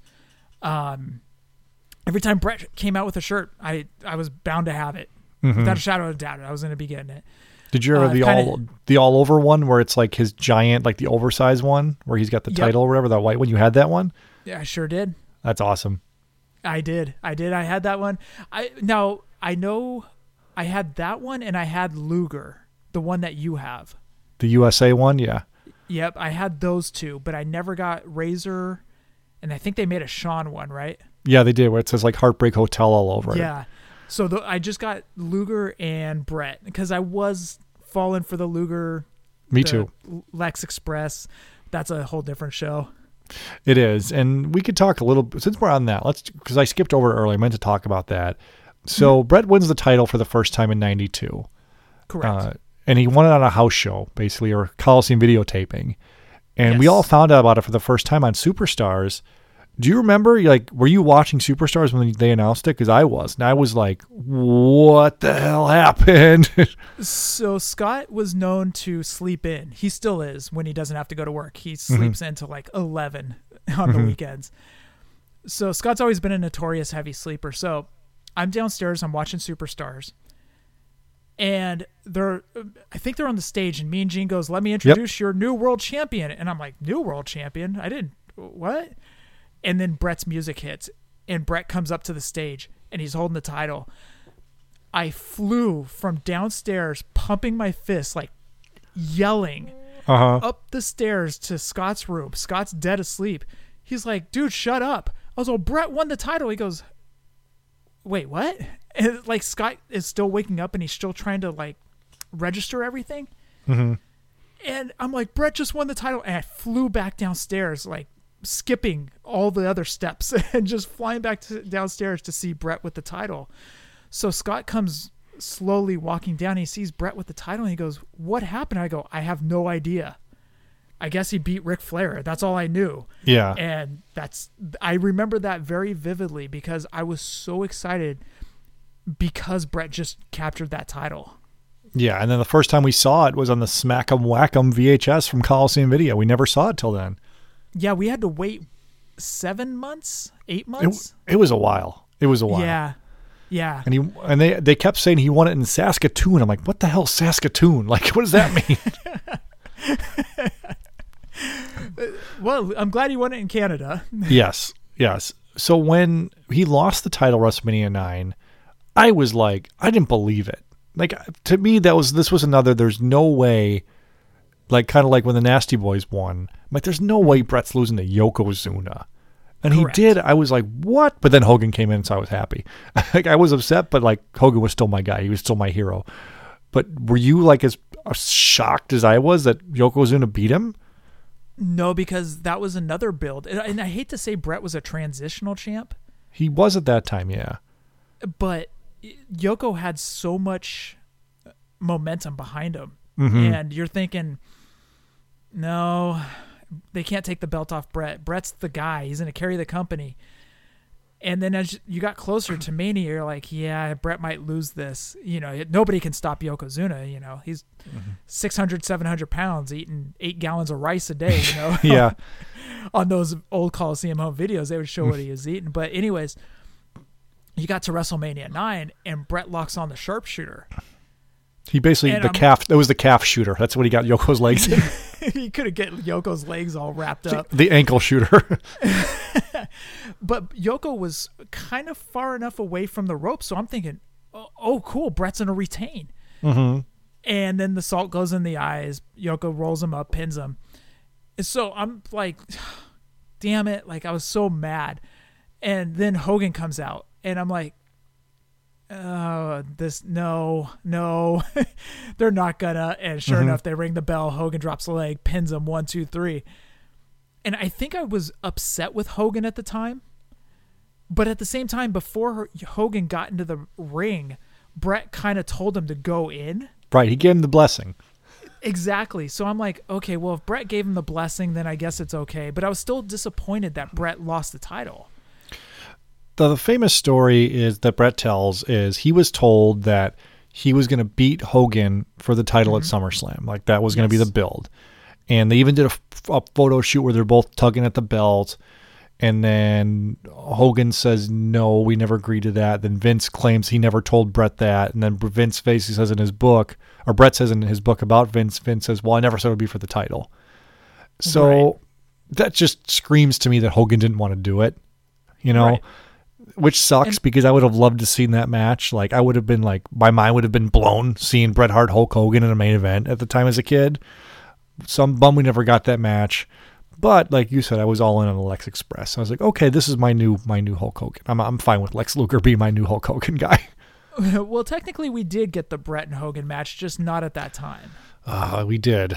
Um, every time Bret came out with a shirt, I I was bound to have it Mhm. without a shadow of a doubt. I was going to be getting it. Did you ever Uh, the kinda- all the all over one where it's like his giant, like the oversized one where he's got the Yep. title or whatever, that white one? You had that one? Yeah, I sure did. That's awesome. I did. I did. I had that one. I now I know I had that one and I had Luger, the one that you have. The USA one, yeah. Yep, I had those two, but I never got Razor, and I think they made a Shawn one, right? Yeah, they did where it says like Heartbreak Hotel all over it. Yeah. So the, I just got Luger and Bret because I was falling for the Luger. Me the too. Lex Express. That's a whole different show. It is, and we could talk a little since we're on that. Let's because I skipped over earlier. I meant to talk about that. So Mm-hmm. Bret wins the title for the first time in '92, Correct. uh, and he won it on a house show, basically, or Coliseum videotaping. And we all found out about it for the first time on Superstars. Do you remember? Like, were you watching Superstars when they announced it? Because I was, and I was like, "What the hell happened?" (laughs) so Scott was known to sleep in. He still is when he doesn't have to go to work. He mm-hmm. sleeps in till like 11 (laughs) on the mm-hmm. weekends. So Scott's always been a notorious heavy sleeper. So I'm downstairs, I'm watching Superstars. And they're I think they're on the stage and me and Gene goes, "Let me introduce your new world champion." And I'm like, "New world champion? I didn't what?" And then Bret's music hits and Bret comes up to the stage and he's holding the title. I flew from downstairs, pumping my fists, like yelling uh huh. up the stairs to Scott's room. Scott's dead asleep. He's like, dude, shut up. I was like, Bret won the title. He goes, wait, what? (laughs) And like Scott is still waking up and he's still trying to like register everything. hmm And I'm like, Bret just won the title. And I flew back downstairs, like skipping all the other steps (laughs) and just flying back to, downstairs to see Bret with the title. So Scott comes slowly walking down. He sees Bret with the title and he goes, What happened? I go, I have no idea. I guess he beat Ric Flair. That's all I knew. Yeah. And that's, I remember that very vividly because I was so excited because Bret just captured that title. Yeah, and then the first time we saw it was on the Smack 'em Whack 'em VHS from Coliseum Video. We never saw it till then. Yeah, we had to wait seven months, eight It, months. it was a while. It was a while. Yeah, yeah. And he and they they kept saying he won it in Saskatoon. I'm like, what the hell, Saskatoon? (laughs) Like, what does that mean? (laughs) Well, I'm glad he won it in Canada. (laughs) yes, yes. So when he lost the title WrestleMania nine, I was like, I didn't believe it. Like to me, that was this was another. There's no way. Like kind of like when the Nasty Boys won. I'm like, there's no way Bret's losing to Yokozuna. And Correct. he did. I was like, what? But then Hogan came in, so I was happy. (laughs) like I was upset, but like Hogan was still my guy. He was still my hero. But were you like as uh, shocked as I was that Yokozuna beat him? No, because that was another build, and, and I hate to say Bret was a transitional champ, He was at that time, yeah. but Yoko had so much uh, momentum behind him, Mhm. and you're thinking, no, they can't take the belt off Bret. Bret's the guy. He's going to carry the company. And then as you got closer to Mania, you're like, yeah, Bret might lose this. You know, nobody can stop Yokozuna. You know, he's 600, 700 pounds, eating eight gallons of rice a day. You know, (laughs) Yeah. (laughs) on those old Coliseum home videos, they would show what he was eating. But anyways, you got to WrestleMania nine, and Bret locks on the sharpshooter. He basically And the I'm- calf. That was the calf shooter. That's what he got Yoko's legs (laughs) he could have get Yoko's legs all wrapped up. the ankle shooter. (laughs) But Yoko was kind of far enough away from the rope, so I'm thinking, oh, oh cool, Bret's gonna retain. hmm And then the salt goes in the eyes. Yoko rolls him up, pins him. And so I'm like, (sighs) damn it! Like I was so mad. And then Hogan comes out, and I'm like, oh, this no, no, (laughs) they're not gonna. And sure Mhm. enough, they ring the bell. Hogan drops the leg, pins him one, two, three. And I think I was upset with Hogan at the time, But at the same time, before Hogan got into the ring, Bret kind of told him to go in. Right. He gave him the blessing. Exactly. So I'm like, okay, well, if Bret gave him the blessing, then I guess it's okay. But I was still disappointed that Bret lost the title. The, the famous story is that Bret tells is he was told that he was going to beat Hogan for the title mm-hmm. at SummerSlam. Like that was going to yes. be the build. And they even did a, a photo shoot where they're both tugging at the belt. And then Hogan says, No, we never agreed to that. Then Vince claims he never told Bret that. And then Vince basically says in his book, or Bret says in his book about Vince, Vince says, Well, I never said it would be for the title. So right. that just screams to me that Hogan didn't want to do it, you know, right. Which sucks and, because I would have loved to seen that match. Like, I would have been like, my mind would have been blown seeing Bret Hart, Hulk Hogan in a main event at the time as a kid. Some bum we never got that match. But like you said, I was all in on the Lex Express. I was like, okay, this is my new my new Hulk Hogan. I'm I'm fine with Lex Luger being my new Hulk Hogan guy. (laughs) (laughs) well, technically, we did get the Bret and Hogan match, just not at that time. Uh, we did.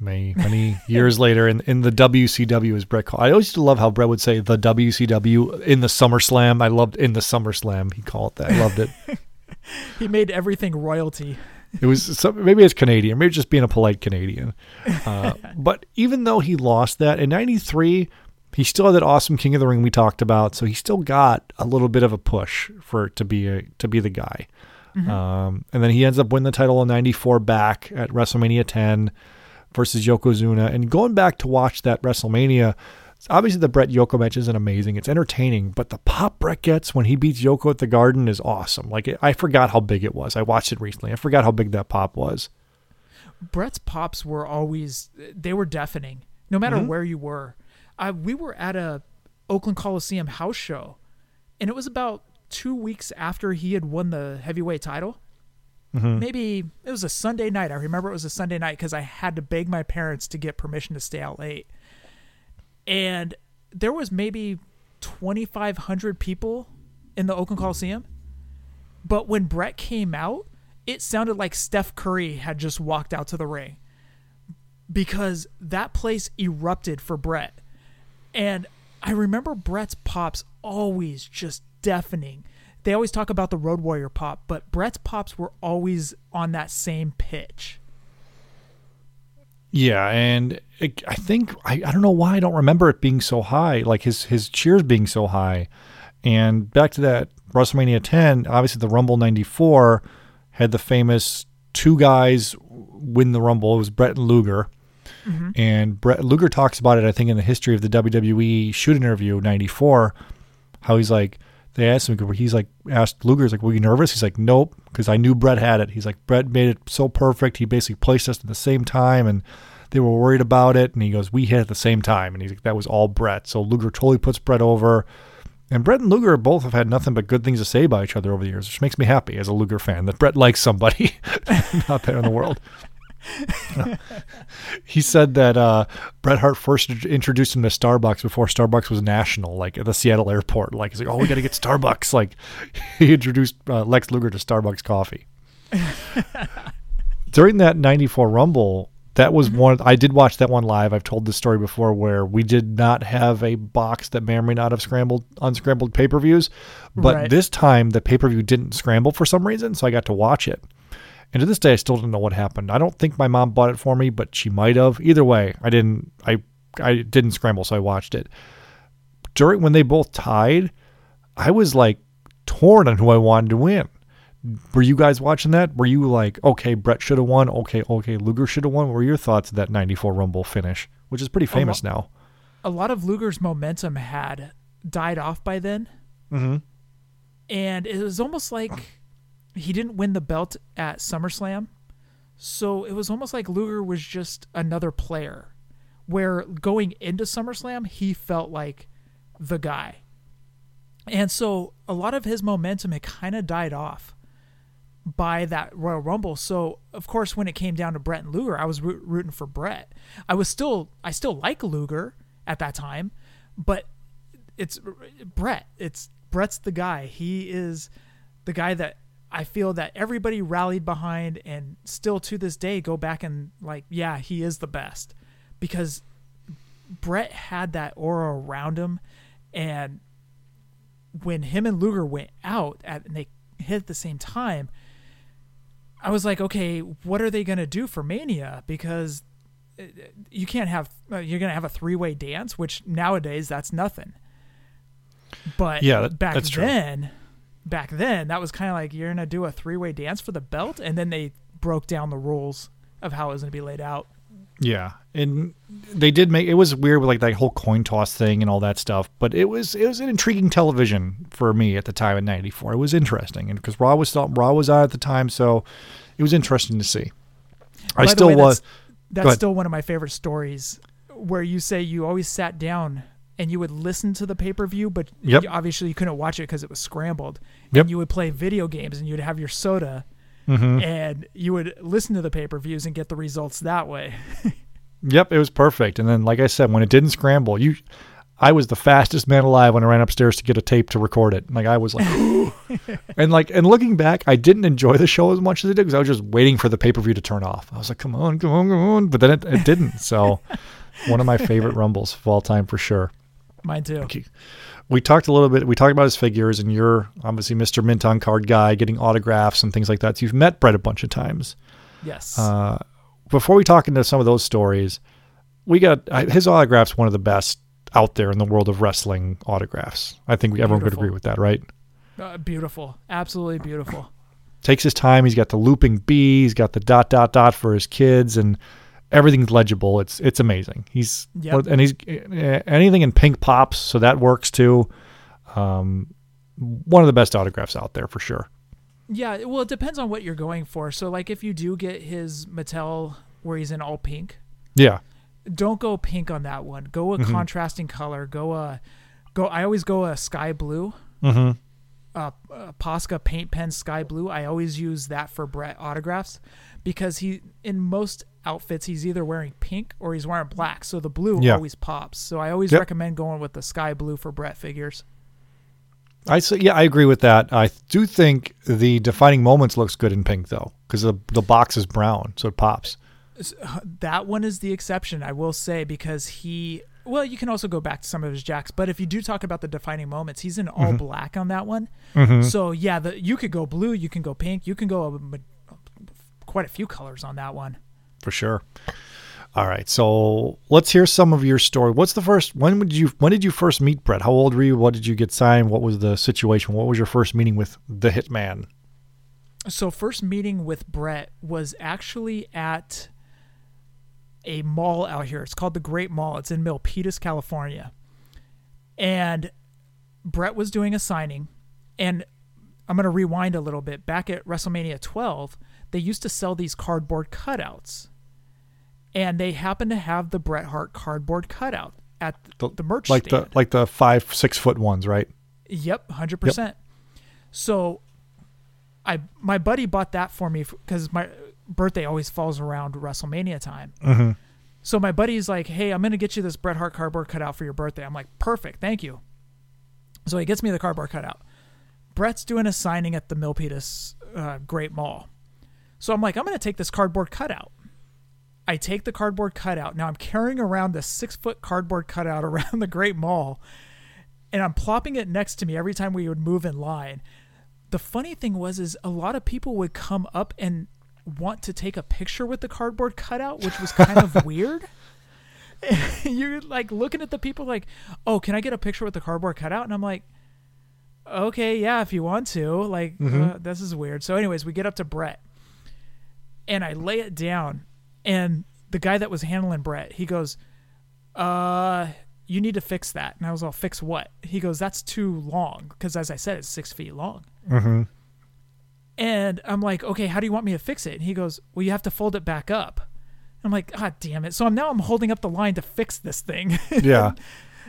Many (laughs) many years later, in in the WCW, as Bret called. I always used to love how Bret would say the WCW in the SummerSlam. I loved in the SummerSlam. He called it that. I loved it. (laughs) he made everything royalty. It was some, maybe it's Canadian, maybe just being a polite Canadian. Uh, (laughs) but even though he lost that in '93, he still had that awesome King of the Ring we talked about. So he still got a little bit of a push for to be a to be the guy. Mm-hmm. Um, and then he ends up winning the title in '94 back at WrestleMania 10 versus Yokozuna. And going back to watch that WrestleMania, obviously the Bret Yoko match isn't amazing. It's entertaining, but the pop Bret gets when he beats Yoko at the Garden is awesome. Like I forgot how big it was. I watched it recently. I forgot how big that pop was. Bret's pops were always they were deafening, no matter mm-hmm. where you were. I, we were at a Oakland Coliseum house show, and it was about two weeks after he had won the heavyweight title. Mm-hmm. Maybe it was a Sunday night. I remember it was a Sunday night because I had to beg my parents to get permission to stay out late and there was maybe 2500 people in the Oakland Coliseum but when Bret came out it sounded like Steph Curry had just walked out to the ring because that place erupted for Bret. and I remember Bret's pops always just deafening they always talk about the Road Warrior pop but Bret's pops were always on that same pitch yeah, and it, I think I, I don't know why I don't remember it being so high, like his his cheers being so high. And back to that WrestleMania 10, obviously the Rumble 94 had the famous two guys win the Rumble. It was Bret and Luger. Mm-hmm. And Bret Luger talks about it, I think, in the history of the WWE shoot interview 94, how he's like, they asked him, he's like, asked Luger's like, were you nervous? He's like, nope, because I knew Bret had it. He's like, Bret made it so perfect. He basically placed us at the same time, and they were worried about it. And he goes, we hit at the same time. And he's like, that was all Bret. So Luger totally puts Bret over. And Bret and Luger both have had nothing but good things to say about each other over the years, which makes me happy as a Luger fan that Bret likes somebody (laughs) out there in the world. (laughs) he said that uh, Bret Hart first introduced him to Starbucks before Starbucks was national, like at the Seattle airport. Like he's like, "Oh, we got to get Starbucks." Like (laughs) he introduced uh, Lex Luger to Starbucks coffee. (laughs) During that '94 Rumble, that was mm-hmm. one. I did watch that one live. I've told this story before, where we did not have a box that may or may not have scrambled unscrambled pay per views, but right. this time the pay per view didn't scramble for some reason, so I got to watch it. And to this day, I still don't know what happened. I don't think my mom bought it for me, but she might have. Either way, I didn't. I I didn't scramble, so I watched it. During when they both tied, I was like torn on who I wanted to win. Were you guys watching that? Were you like, okay, Bret should have won. Okay, okay, Luger should have won. What were your thoughts of that '94 Rumble finish, which is pretty famous a now? A lot of Luger's momentum had died off by then, mm-hmm. and it was almost like he didn't win the belt at SummerSlam. So it was almost like Luger was just another player. Where going into SummerSlam, he felt like the guy. And so a lot of his momentum had kind of died off by that Royal Rumble. So of course, when it came down to Bret and Luger, I was rooting for Bret. I was still, I still like Luger at that time, but it's Bret. It's Bret's the guy. He is the guy that I feel that everybody rallied behind and still to this day go back and like, yeah, he is the best because Bret had that aura around him and when him and Luger went out at, and they hit at the same time, I was like, okay, what are they going to do for Mania? Because uh, you can't have, uh, you're going to have a three way dance, which nowadays that's nothing. But Yeah, that- back that's true. Back then, that was kind of like you're to do a three way dance for the belt. And then they broke down the rules of how it was to be laid out. Yeah, and they did make it was weird with like that whole coin toss thing and all that stuff, but it was it was an intriguing television for me at the time in '94. It was interesting, and because Raw was still, Raw was out at the time, so it was interesting to see. I By the still way, was. That's, that's still one of my favorite stories where you say you always sat down and you would listen to the pay per view, but Yep. you, obviously you couldn't watch it because it was scrambled. Yep. And you would play video games and you'd have your soda Mhm. and you would listen to the pay per views and get the results that way. (laughs) Yep, it was perfect. And then, like I said, when it didn't scramble, you, I was the fastest man alive when I ran upstairs to get a tape to record it. Like I was like, (laughs) and like, and looking back, I didn't enjoy the show as much as I did because I was just waiting for the pay per view to turn off. I was like, come on, come on, come on, but then it, it didn't. So, (laughs) one of my favorite rumbles of all time for sure. Mine too. Okay. We talked a little bit. We talked about his figures, and you're obviously Mr. Mint on card guy, getting autographs and things like that. So you've met Bret a bunch of times Yes. Uh, before we talk into some of those stories, we got uh, his autograph's one of the best out there in the world of wrestling autographs. I think everyone could agree with that, right? Uh, beautiful. Absolutely beautiful. Takes his time. He's got the looping B. He's got the dot dot dot for his kids, and everything's legible. It's it's amazing. He's Yep. and he's anything in pink pops, so that works too. Um, one of the best autographs out there for sure. Yeah, well, it depends on what you're going for. So, like, if you do get his Mattel where he's in all pink, Yeah, don't go pink on that one. Go a Mhm. contrasting color. Go a go. I always go a sky blue. mm-hmm. Uh, uh, Posca paint pen sky blue. I always use that for Bret autographs because he in most outfits he's either wearing pink or he's wearing black. So the blue Yeah. always pops. So I always Yep. recommend going with the sky blue for Bret figures. I say, yeah, I agree with that. I do think the defining moments looks good in pink though, because the the box is brown, so it pops. that one is the exception, I will say, because he. Well, you can also go back to some of his Jakks, but if you do talk about the defining moments, he's in all black on that one. Mm-hmm. So yeah, the you could go blue, you can go pink, you can go a, quite a few colors on that one. For sure. All right, so let's hear some of your story. What's the first? When would you? When did you first meet Bret? How old were you? What did you get signed? What was the situation? What was your first meeting with the Hitman? So first meeting with Bret was actually at a mall out here. It's called the Great Mall. It's in Milpitas, California. And Bret was doing a signing and I'm going to rewind a little bit. Back at WrestleMania 12, they used to sell these cardboard cutouts. And they happen to have the Bret Hart cardboard cutout at the, the merch like stand. the like the five six foot ones, right? Yep, hundred percent. So, I my buddy bought that for me because my birthday always falls around WrestleMania time. Mm-hmm. So my buddy's like, "Hey, I'm gonna get you this Bret Hart cardboard cutout for your birthday." I'm like, "Perfect, thank you." So he gets me the cardboard cutout. Bret's doing a signing at the Milpitas uh, Great Mall. So I'm like, I'm gonna take this cardboard cutout. I take the cardboard cutout. Now I'm carrying around this six foot cardboard cutout (laughs) around the Great Mall, and I'm plopping it next to me every time we would move in line. The funny thing was, is a lot of people would come up and want to take a picture with the cardboard cutout, which was kind of (laughs) weird. (laughs) You're like looking at the people like, oh, can I get a picture with the cardboard cutout? And I'm like, okay, yeah, if you want to. Like, uh, this is weird. So, anyways, we get up to Bret, and I lay it down, and the guy that was handling Bret, he goes, uh, you need to fix that. And I was all, fix what? He goes, that's too long. Because as I said, it's six feet long. Mm-hmm. And I'm like, okay, how do you want me to fix it? And he goes, well, you have to fold it back up. I'm like, ah, damn it. So I'm now I'm holding up the line to fix this thing. (laughs) Yeah.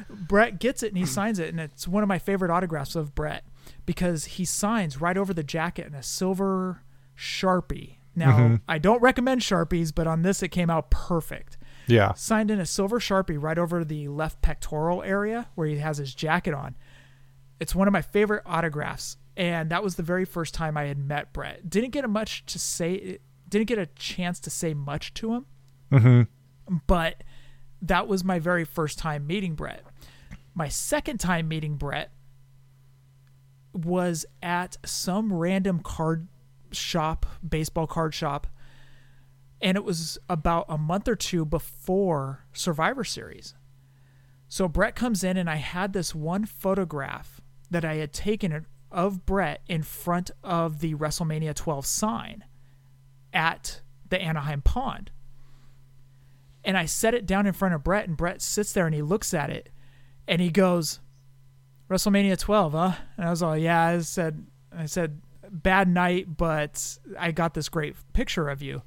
Bret gets it and he signs it, and it's one of my favorite autographs of Bret because he signs right over the jacket in a silver sharpie. Now Mhm. I don't recommend sharpies, but on this it came out perfect. Yeah. Signed in a silver sharpie right over the left pectoral area where he has his jacket on. It's one of my favorite autographs, and that was the very first time I had met Bret. Didn't get a much to say, didn't get a chance to say much to him Mm-hmm. but that was my very first time meeting Bret. My second time meeting Bret was at some random card shop, baseball card shop, and it was about a month or two before Survivor Series. So Bret comes in, and I had this one photograph that I had taken of Bret in front of the WrestleMania 12 sign at the Anaheim Pond. And I set it down in front of Bret, and Brett sits there and he looks at it and he goes, WrestleMania 12, huh? And I was all, yeah. I said, I said, bad night, but I got this great picture of you.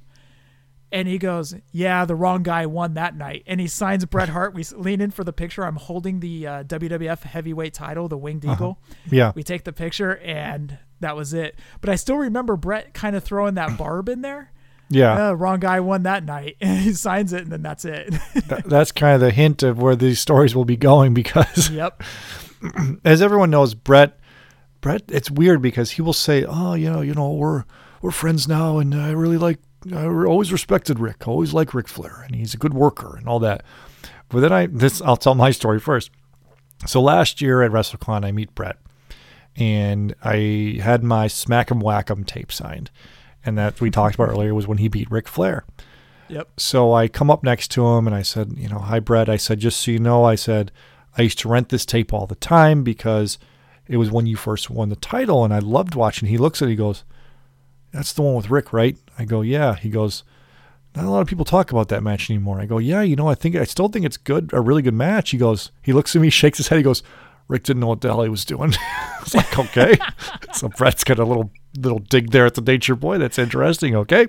And he goes, yeah, the wrong guy won that night. And he signs Bret Hart. We lean in for the picture. I'm holding the uh, WWF heavyweight title, the Winged Uh-huh. Eagle. Yeah. We take the picture, and that was it. But I still remember Bret kind of throwing that barb in there. Yeah. Uh, wrong guy won that night. (laughs) And he signs it, and then that's it. (laughs) Th- That's kind of the hint of where these stories will be going because yep. (clears throat) as everyone knows, Bret, Bret, it's weird because he will say, "Oh, you know, you know, we're we're friends now, and I really like, I always respected Ric, always liked Ric Flair, and he's a good worker and all that." But then I, this, I'll tell my story first. So last year at WrestleCon, I meet Bret, and I had my Smack 'em Whack 'em tape signed, and that we talked about earlier was when he beat Ric Flair. Yep. So I come up next to him and I said, you know, hi, Bret. I said, just so you know, I said, I used to rent this tape all the time because it was when you first won the title and I loved watching. He looks at it, he goes, that's the one with Ric, right? I go, yeah. He goes, not a lot of people talk about that match anymore. I go, yeah, you know, I think, I still think it's good, a really good match. He goes, he looks at me, (laughs) shakes his head. He goes, Ric didn't know what the hell he was doing. (laughs) it's like, okay. (laughs) so Bret's got a little, little dig there at the Nature Boy. That's interesting. Okay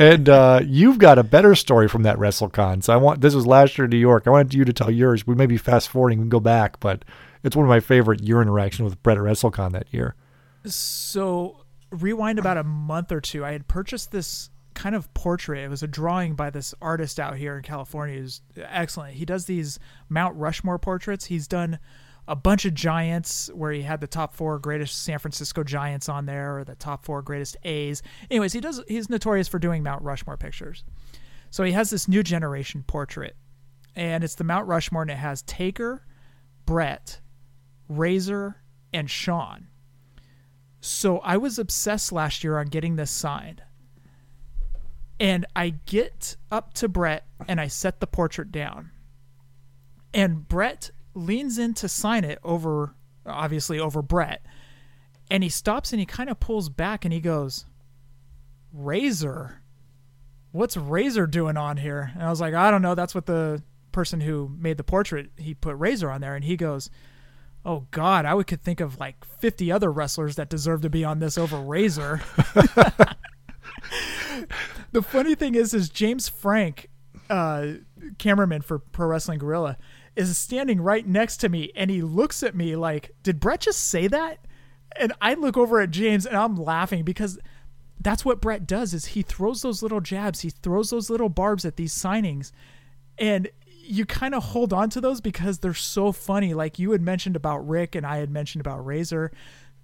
and uh, you've got a better story from that WrestleCon. So I want this was last year in New York. I wanted you to tell yours. We may be fast forwarding. We can go back, but it's one of my favorite year interactions with Bret at WrestleCon that year. So rewind about a month or two. I had purchased this kind of portrait. It was a drawing by this artist out here in California. who's excellent. He does these Mount Rushmore portraits. He's done a bunch of giants where he had the top four greatest San Francisco Giants on there, or the top four greatest A's. Anyways, he does. He's notorious for doing Mount Rushmore pictures. So he has this new generation portrait, and it's the Mount Rushmore, and it has Taker, Bret, Razor, and Shawn. So I was obsessed last year on getting this signed. And I get up to Bret and I set the portrait down. And Bret leans in to sign it over, obviously, over Bret. And he stops and he kind of pulls back and he goes, Razor? What's Razor doing on here? And I was like, I don't know. That's what the person who made the portrait, he put Razor on there. And he goes, Oh God, I could think of like 50 other wrestlers that deserve to be on this over Razor. (laughs) (laughs) the funny thing is, is James Frank, uh, cameraman for Pro Wrestling Guerrilla, is standing right next to me, and he looks at me like, "Did Bret just say that?" And I look over at James, and I'm laughing because that's what Bret does. Is he throws those little jabs, he throws those little barbs at these signings, and you kind of hold on to those because they're so funny. Like you had mentioned about Ric, and I had mentioned about Razor.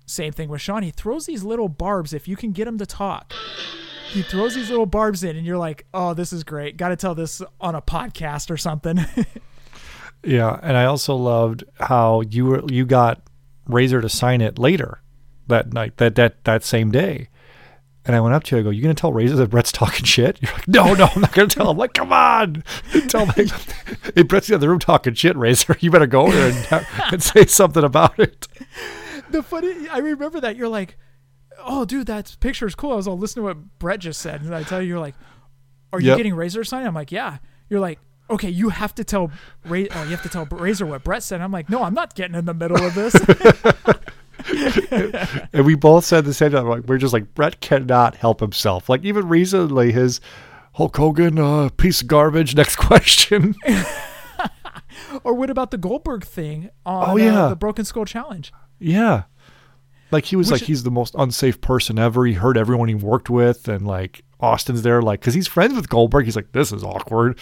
Same thing with Shawn. He throws these little barbs if you can get him to talk. He throws these little barbs in, and you're like, "Oh, this is great. Got to tell this on a podcast or something." (laughs) Yeah, and I also loved how you were you got Razor to sign it later that night that that that same day. And I went up to you. I go, "You gonna tell Razor that Bret's talking shit?" (laughs) You're like, "No, no, I'm not gonna tell him." I'm like, "Come on, (laughs) tell me." (laughs) hey, Bret's in the other room talking shit. Razor, you better go there and, and say something about it. the funny, I remember that you're like, "Oh, dude, that picture is cool." I was all listening to what Bret just said, and I tell you, you're like, "Are you Yep. getting Razor signed?" I'm like, "Yeah." You're like, "Okay, you have to tell Ra- uh, you have to tell Razor what Bret said." I'm like, "No, I'm not getting in the middle of this." And we both said the same time. Like, we're just like Bret cannot help himself. Like even recently, his Hulk Hogan uh, piece of garbage. (laughs) Next question. or what about the Goldberg thing on Oh, yeah. uh, the Broken Skull Challenge? Yeah. Like he was Which- like he's the most unsafe person ever. He hurt everyone he worked with, and like Austin's there, like because he's friends with Goldberg. He's like, this is awkward.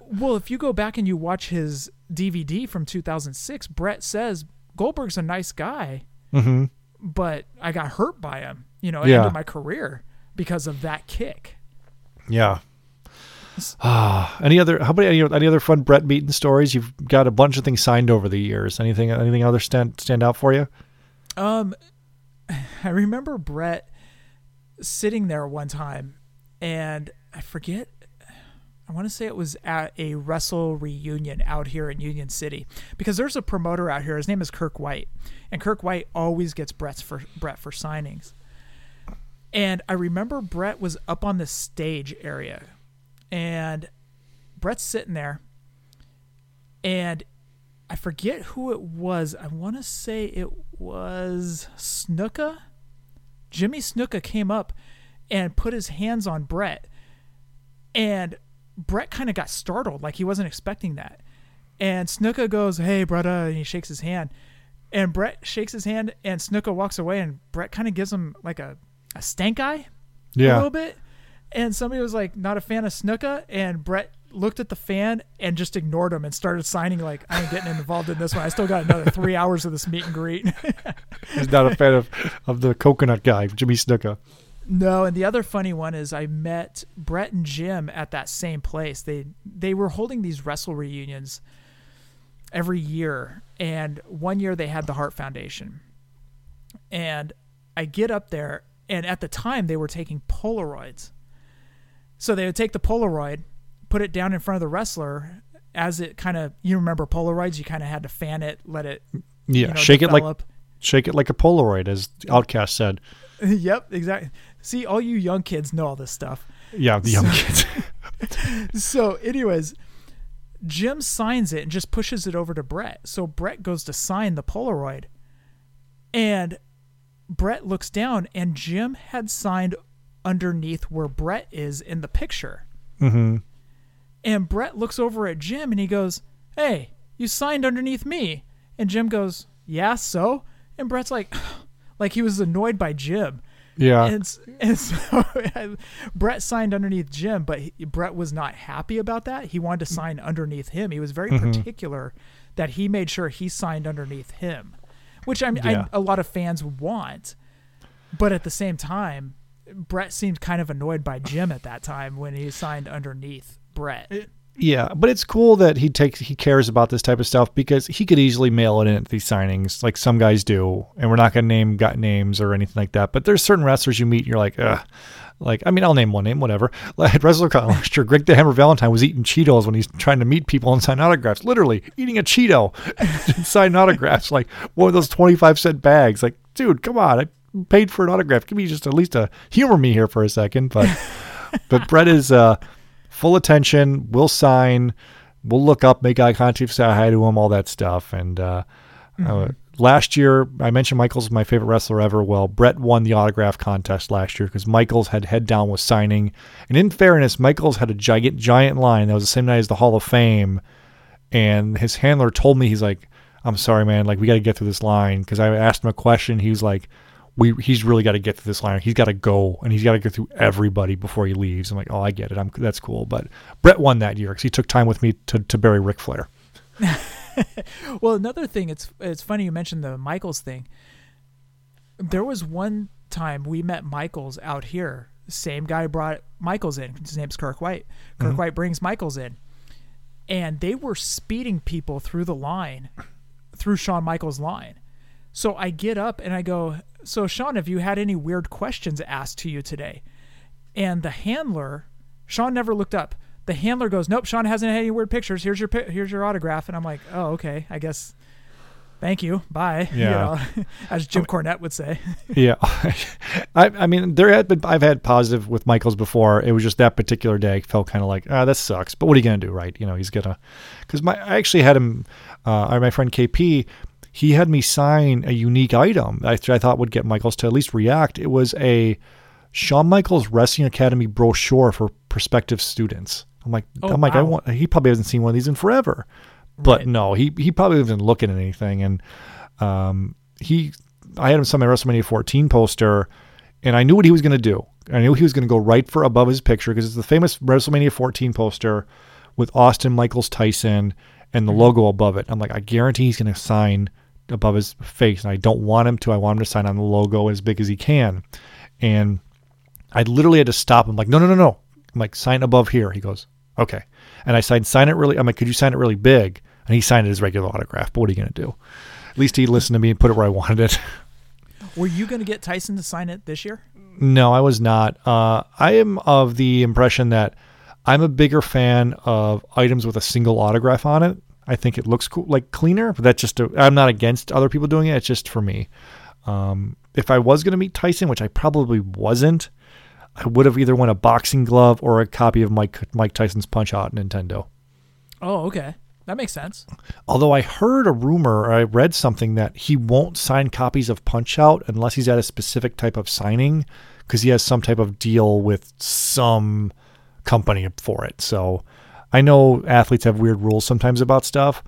Well, if you go back and you watch his DVD from 2006, Bret says Goldberg's a nice guy, Mm-hmm. but I got hurt by him. You know, it Yeah. ended my career because of that kick. Yeah. Ah, (sighs) any other? How about any, any other fun Bret Beaton stories? You've got a bunch of things signed over the years. Anything? Anything other stand stand out for you? Um, (sighs) I remember Bret sitting there one time, and I forget. I want to say it was at a WrestleReunion out here in Union City because there's a promoter out here. His name is Kirk White, and Kirk White always gets for Bret for signings. And I remember Bret was up on the stage area, and Bret's sitting there, and I forget who it was. I want to say it was Snuka. Jimmy Snuka came up and put his hands on Bret, and Bret kind of got startled, like he wasn't expecting that. And Snuka goes, "Hey, brother," and he shakes his hand. And Bret shakes his hand, and Snuka walks away, and Bret kind of gives him like a, a stank eye, yeah. a little bit. And somebody was like, not a fan of Snuka, and Bret looked at the fan and just ignored him and started signing like, I ain't getting involved in this one. I still got another three hours of this meet and greet. (laughs) He's not a fan of, of the coconut guy, Jimmy Snuka. No, and the other funny one is I met Bret and Jim at that same place. They they were holding these WrestleReunions every year, and one year they had the Hart Foundation. And I get up there, and at the time they were taking Polaroids. So they would take the Polaroid, put it down in front of the wrestler as it kind of you remember Polaroids, you kind of had to fan it, let it Yeah, you know, shake it like shake it like a Polaroid, as OutKast said. (laughs) yep, exactly. See, all you young kids know all this stuff. Yeah, the young So- kids. (laughs) So, anyways, Jim signs it and just pushes it over to Bret. So Bret goes to sign the Polaroid, and Bret looks down, and Jim had signed underneath where Bret is in the picture. Mm-hmm. And Bret looks over at Jim and he goes, Hey, you signed underneath me. And Jim goes, Yeah, so? And Bret's like, (sighs) like he was annoyed by Jim. Yeah, And, and (laughs) so Bret signed underneath Jim, but he, Bret was not happy about that. He wanted to sign underneath him. He was very Mhm. particular that he made sure he signed underneath him, which I mean, Yeah. I, a lot of fans want. But at the same time, Bret seemed kind of annoyed by Jim at that time when he signed underneath Bret. Yeah, but it's cool that he takes he cares about this type of stuff because he could easily mail it in at these signings, like some guys do, and we're not gonna name got names or anything like that. But there's certain wrestlers you meet, and you're like. Like, I mean, I'll name one name, whatever. (laughs) Like at WrestleCon last (laughs) year, Greg the Hammer Valentine was eating Cheetos when he's trying to meet people and sign autographs. Literally eating a Cheeto (laughs) and sign autographs, like one of those 25 cent bags. Like, dude, come on. I paid for an autograph. Give me just at least a humor me here for a second. But, but Bret is uh, full attention. We'll sign. We'll look up, make eye contact, say hi to him, all that stuff. And uh, uh, last year, I mentioned Michaels is my favorite wrestler ever. Well, Bret won the autograph contest last year because Michaels had head down with signing. And in fairness, Michaels had a giant, giant line that was the same night as the Hall of Fame. And his handler told me, he's like, I'm sorry, man. Like, we got to get through this line. Because I asked him a question. He was like, we, he's really got to get through this line. He's got to go and he's got to go through everybody before he leaves. I'm like, oh, I get it. I'm that's cool. But Bret won that year because he took time with me to, to bury Ric Flair. (laughs) Well, another thing, it's it's funny you mentioned the Michaels thing. There was one time we met Michaels out here. Same guy brought Michaels in. His name's Kirk White. Kirk Mhm. White brings Michaels in, and they were speeding people through the line, through Shawn Michaels' line. So I get up and I go, "So Shawn, have you had any weird questions asked to you today?" And the handler, Shawn never looked up. The handler goes, "Nope, Shawn hasn't had any weird pictures. Here's your here's your autograph." And I'm like, "Oh, okay. I guess. Thank you. Bye." (laughs) You Yeah. know, (laughs) as Jim Cornette would say. (laughs) Yeah, I, I mean, there had been I've had positive with Michaels before. It was just that particular day felt kind of like ah, that sucks. But what are you gonna do, right? You know, he's gonna because my I actually had him, uh, my friend KP, he had me sign a unique item that I thought would get Michaels to at least react. It was a Shawn Michaels Wrestling Academy brochure for prospective students. I'm like, Oh, I'm like, I want. He probably hasn't seen one of these in forever. But Right. no, he he probably wasn't looking at anything, and um, he I had him sign my WrestleMania 14 poster, and I knew what he was going to do. I knew he was going to go right for above his picture because it's the famous WrestleMania 14 poster with Austin Michaels Tyson and the logo above it. I'm like, I guarantee he's going to sign above his face, and I don't want him to. I want him to sign on the logo as big as he can, and I literally had to stop him. Like, no, no, no, no. I'm like, sign above here. He goes, okay. And I signed, sign it really. I'm like, could you sign it really big? And he signed it as regular autograph. But what are you going to do? At least he listened to me and put it where I wanted it. (laughs) Were you going to get Tyson to sign it this year? No, I was not. Uh, I am of the impression that I'm a bigger fan of items with a single autograph on it. I think it looks cool, like cleaner. But that's just. i I'm not against other people doing it. It's just for me. Um, if I was going to meet Tyson, which I probably wasn't, I would have either won a boxing glove or a copy of Mike Mike Tyson's Punch Out Nintendo. Oh, okay. That makes sense. Although I heard a rumor, or I read something that he won't sign copies of Punch Out unless he's at a specific type of signing because he has some type of deal with some company for it. So I know athletes have weird rules sometimes about stuff.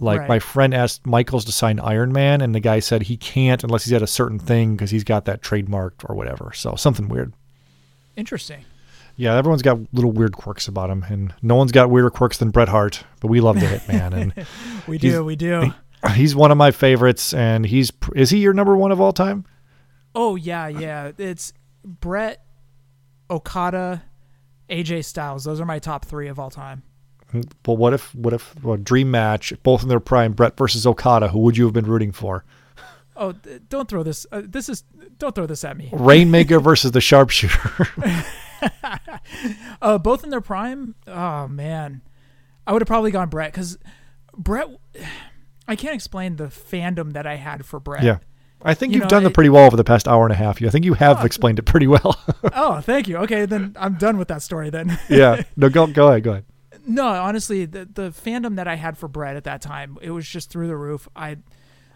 Like Right. my friend asked Michaels to sign Iron Man, and the guy said he can't unless he's at a certain thing because he's got that trademarked or whatever. So something weird. Interesting. Yeah, everyone's got little weird quirks about him, and no one's got weirder quirks than Bret Hart. But we love the (laughs) Hitman, and (laughs) We do. We do. he's one of my favorites. And he's is he your number one of all time? Oh yeah, yeah. It's Bret, Okada, AJ Styles. Those are my top three of all time. Well, what if what if well, dream match, both in their prime, Bret versus Okada? Who would you have been rooting for? Oh, don't throw this. Uh, this is don't throw this at me. Rainmaker versus the Sharpshooter. (laughs) Uh, both in their prime. Oh man, I would have probably gone Bret because Bret. (sighs) I can't explain the fandom that I had for Bret. yeah, I think You you've know, done it pretty well over the past hour and a half. I think you have Oh, explained it pretty well. (laughs) Oh, thank you. Okay, then I'm done with that story then. yeah, (laughs) no, go go ahead, go ahead. No, honestly, the the fandom that I had for Bret at that time, it was just through the roof. I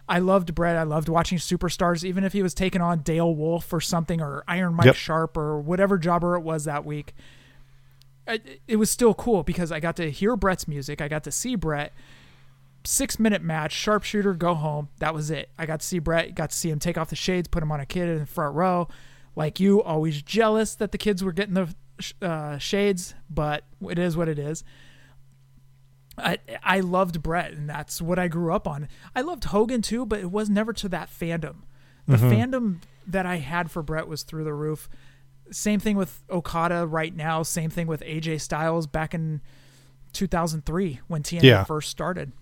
I loved Bret. I loved watching superstars, even if he was taking on Dale Wolfe or something, or Iron Mike Yep. Sharpe or whatever jobber it was that week. I, it was still cool because I got to hear Bret's music. I got to see Bret. Six minute match, sharpshooter, go home. That was it. I got to see Bret. Got to see him take off the shades, put him on a kid in the front row. Like you, always jealous that the kids were getting the uh, shades, but it is what it is. I I loved Bret, and that's what I grew up on. I loved Hogan too, but it was never to that fandom. The fandom that I had for Bret was through the roof. Same thing with Okada right now. Same thing with AJ Styles back in 2003 when TNA Yeah. first started.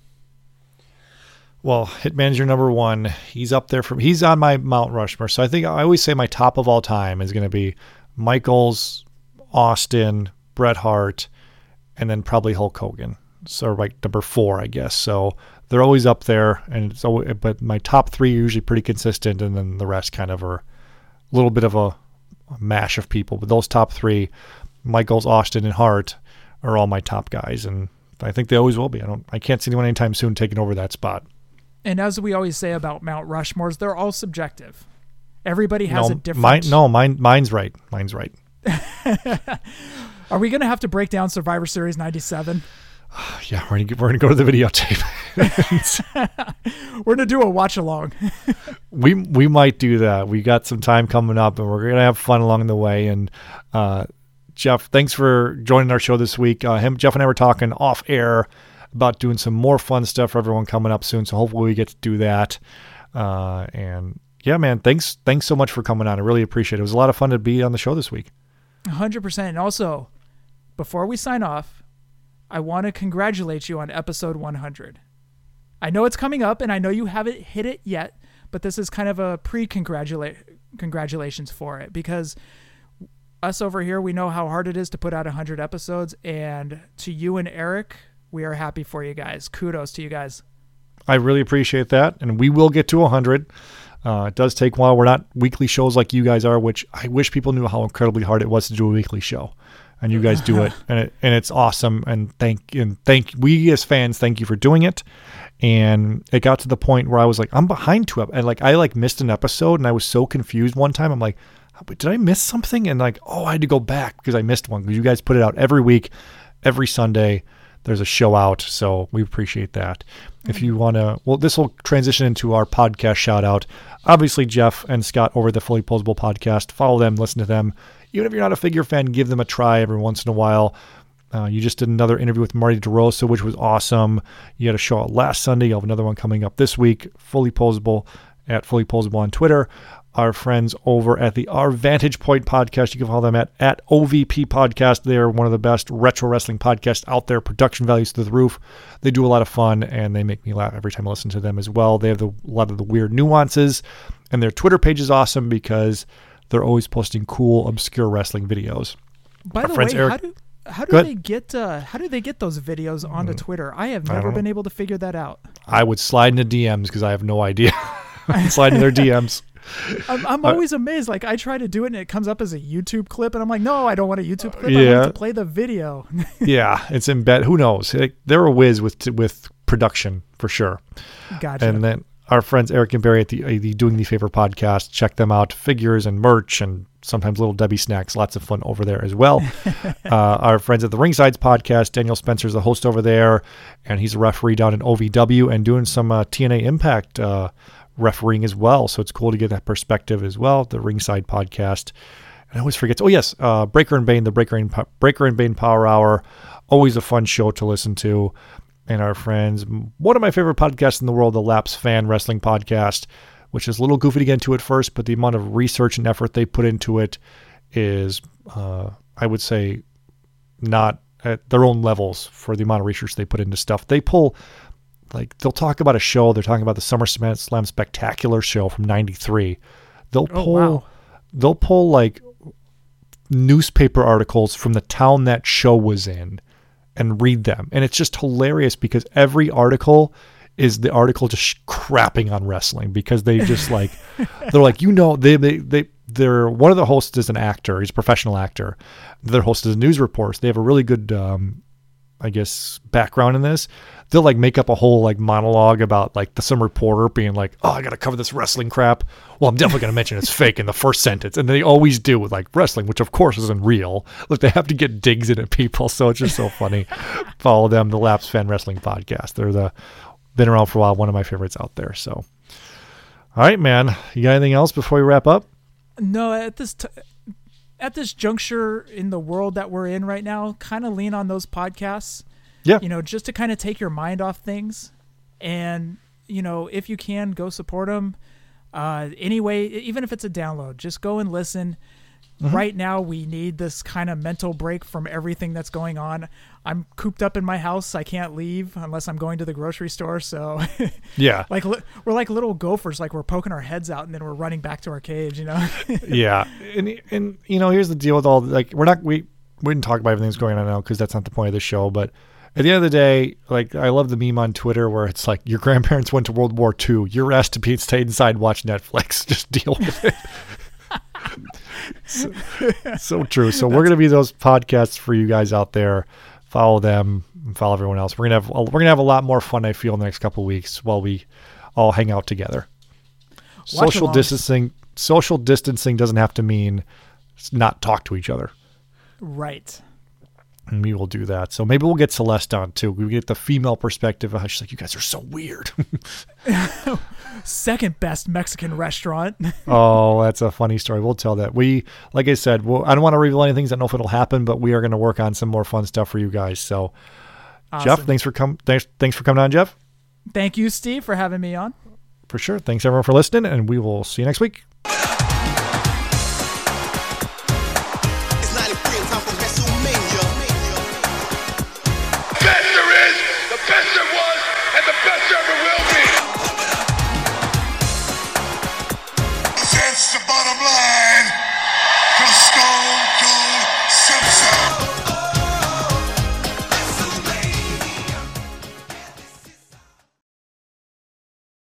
Well, Hitman's your number one. He's up there for he's on my Mount Rushmore. So I think I always say my top of all time is going to be Michaels, Austin, Bret Hart, and then probably Hulk Hogan. So like number four, I guess. So they're always up there, and it's always, but my top three are usually pretty consistent, and then the rest kind of are a little bit of a, a mash of people. But those top three, Michaels, Austin, and Hart, are all my top guys, and I think they always will be. I don't, I can't see anyone anytime soon taking over that spot. And as we always say about Mount Rushmores, they're all subjective. Everybody has no, a different. Mine, no, mine, mine's right. Mine's right. (laughs) Are we going to have to break down Survivor Series 97? (sighs) Yeah, we're gonna we're gonna go to the videotape. (laughs) We're going to do a watch along. (laughs) we we might do that. We got some time coming up, and we're gonna have fun along the way. And uh, Jef, thanks for joining our show this week. Uh, him, Jef, and I were talking off air about doing some more fun stuff for everyone coming up soon. So hopefully we get to do that. Uh, and yeah, man, thanks thanks so much for coming on. I really appreciate it. It was a lot of fun to be on the show this week. 100%. And also, before we sign off, I want to congratulate you on episode 100. I know it's coming up and I know you haven't hit it yet, but this is kind of a pre-congratulate congratulations for it because us over here, we know how hard it is to put out 100 episodes. And to you and Eric, we are happy for you guys. Kudos to you guys. I really appreciate that, and we will get to 100. Uh, it does take a while. We're not weekly shows like you guys are, which I wish people knew how incredibly hard it was to do a weekly show, and you guys do it, (laughs) and it and it's awesome. And thank and thank we as fans, thank you for doing it. And it got to the point where I was like, I'm behind two, ep- and like I like missed an episode, and I was so confused one time. I'm like, "Wait, did I miss something? And like, oh, I had to go back because I missed one because you guys put it out every week, every Sunday there's a show out so we appreciate that if you want to well this will transition into our podcast shout out obviously jef and scott over the Fully Poseable podcast follow them listen to them even if you're not a figure fan give them a try every once in a while uh, you just did another interview with Marty DeRosa, which was awesome. You had a show out last Sunday. You have another one coming up this week. Fully Poseable at Fully Poseable on Twitter. Our friends over at the Our Vantage Point podcast. You can follow them at, at OVP Podcast. They're one of the best retro wrestling podcasts out there. Production values through the roof. They do a lot of fun and they make me laugh every time I listen to them as well. They have the, a lot of the weird nuances, and their Twitter page is awesome because they're always posting cool, obscure wrestling videos. By Our the way, Eric- how do how do they get uh, how do they get those videos onto Twitter? I have never don't been able to figure that out. I would slide into DMs because I have no idea. (laughs) (laughs) slide into their DMs. I'm, I'm Uh, always amazed. Like I try to do it and it comes up as a YouTube clip, and I'm like, no, I don't want a YouTube clip. I yeah. want to play the video. (laughs) yeah, it's in bed. Who knows? They're a whiz with with production for sure. gotcha. And then our friends Eric and Barry at the, uh, the Doing the Favor podcast, check them out. Figures and merch and sometimes little Debbie snacks. Lots of fun over there as well. (laughs) uh, our friends at the Ringsides podcast, Daniel Spencer's the host over there, and he's a referee down in OVW and doing some uh, TNA Impact uh, refereeing as well. So it's cool to get that perspective as well. The Ringside podcast. And I always forget. Oh yes, uh, Breaker and Bane, the Breaker and Breaker and Bane Power Hour, always a fun show to listen to. And our friends, one of my favorite podcasts in the world, the Lapsed Fan Wrestling Podcast, which is a little goofy to get into at first, but the amount of research and effort they put into it is, uh, I would say, not at their own levels for the amount of research they put into stuff. They pull like they'll talk about a show. They're talking about the Summer Slam Spectacular show from '93. They'll Oh, pull wow. they'll pull like newspaper articles from the town that show was in and read them, and it's just hilarious because every article is the article just crapping on wrestling because they just like (laughs) they're like you know they they they they're one of the hosts is an actor he's a professional actor the other host is a news reports they have a really good um I guess background in this, they'll like make up a whole like monologue about like the some reporter being like, "Oh, I got to cover this wrestling crap." Well, I'm definitely going (laughs) to mention it's fake in the first sentence, and they always do with like wrestling, which of course isn't real. Like they have to get digs in at people, so it's just so funny. (laughs) Follow them, the Lapsed Fan Wrestling Podcast. They're the been around for a while, one of my favorites out there. So, all right, man, you got anything else before we wrap up? No, at this t- at this juncture in the world that we're in right now, kind of lean on those podcasts. Yeah. You know, just to kind of take your mind off things, and you know, if you can, go support them. Uh, anyway, even if it's a download, just go and listen. Mm-hmm. Right now, we need this kind of mental break from everything that's going on. I'm cooped up in my house. I can't leave unless I'm going to the grocery store. So, (laughs) Yeah, like, li- we're like little gophers. Like we're poking our heads out and then we're running back to our cage. You know. (laughs) yeah, and and you know, here's the deal with all like we're not we we didn't talk about everything that's going on now because that's not the point of the show. But at the end of the day, like I love the meme on Twitter where it's like your grandparents went to World War II. You're asked to be stay inside, and watch Netflix. (laughs) Just deal with it. So, so true. So we're gonna be those podcasts for you guys out there. Follow them, and follow everyone else. We're gonna have we're gonna have a lot more fun. I feel in the next couple of weeks while we all hang out together. Social alongs. distancing. Social distancing doesn't have to mean not talk to each other, right. And we will do that. So maybe we'll get Celeste on too. We get the female perspective. of how She's like, "You guys are so weird." (laughs) Second best Mexican restaurant. (laughs) oh, that's a funny story. We'll tell that. We, like I said, well, I don't want to reveal anything. I don't know if it'll happen, but we are going to work on some more fun stuff for you guys. So, Jef, thanks for com- thanks thanks for coming on, Jef. Thank you, Steve, for having me on. For sure. Thanks everyone for listening, and we will see you next week.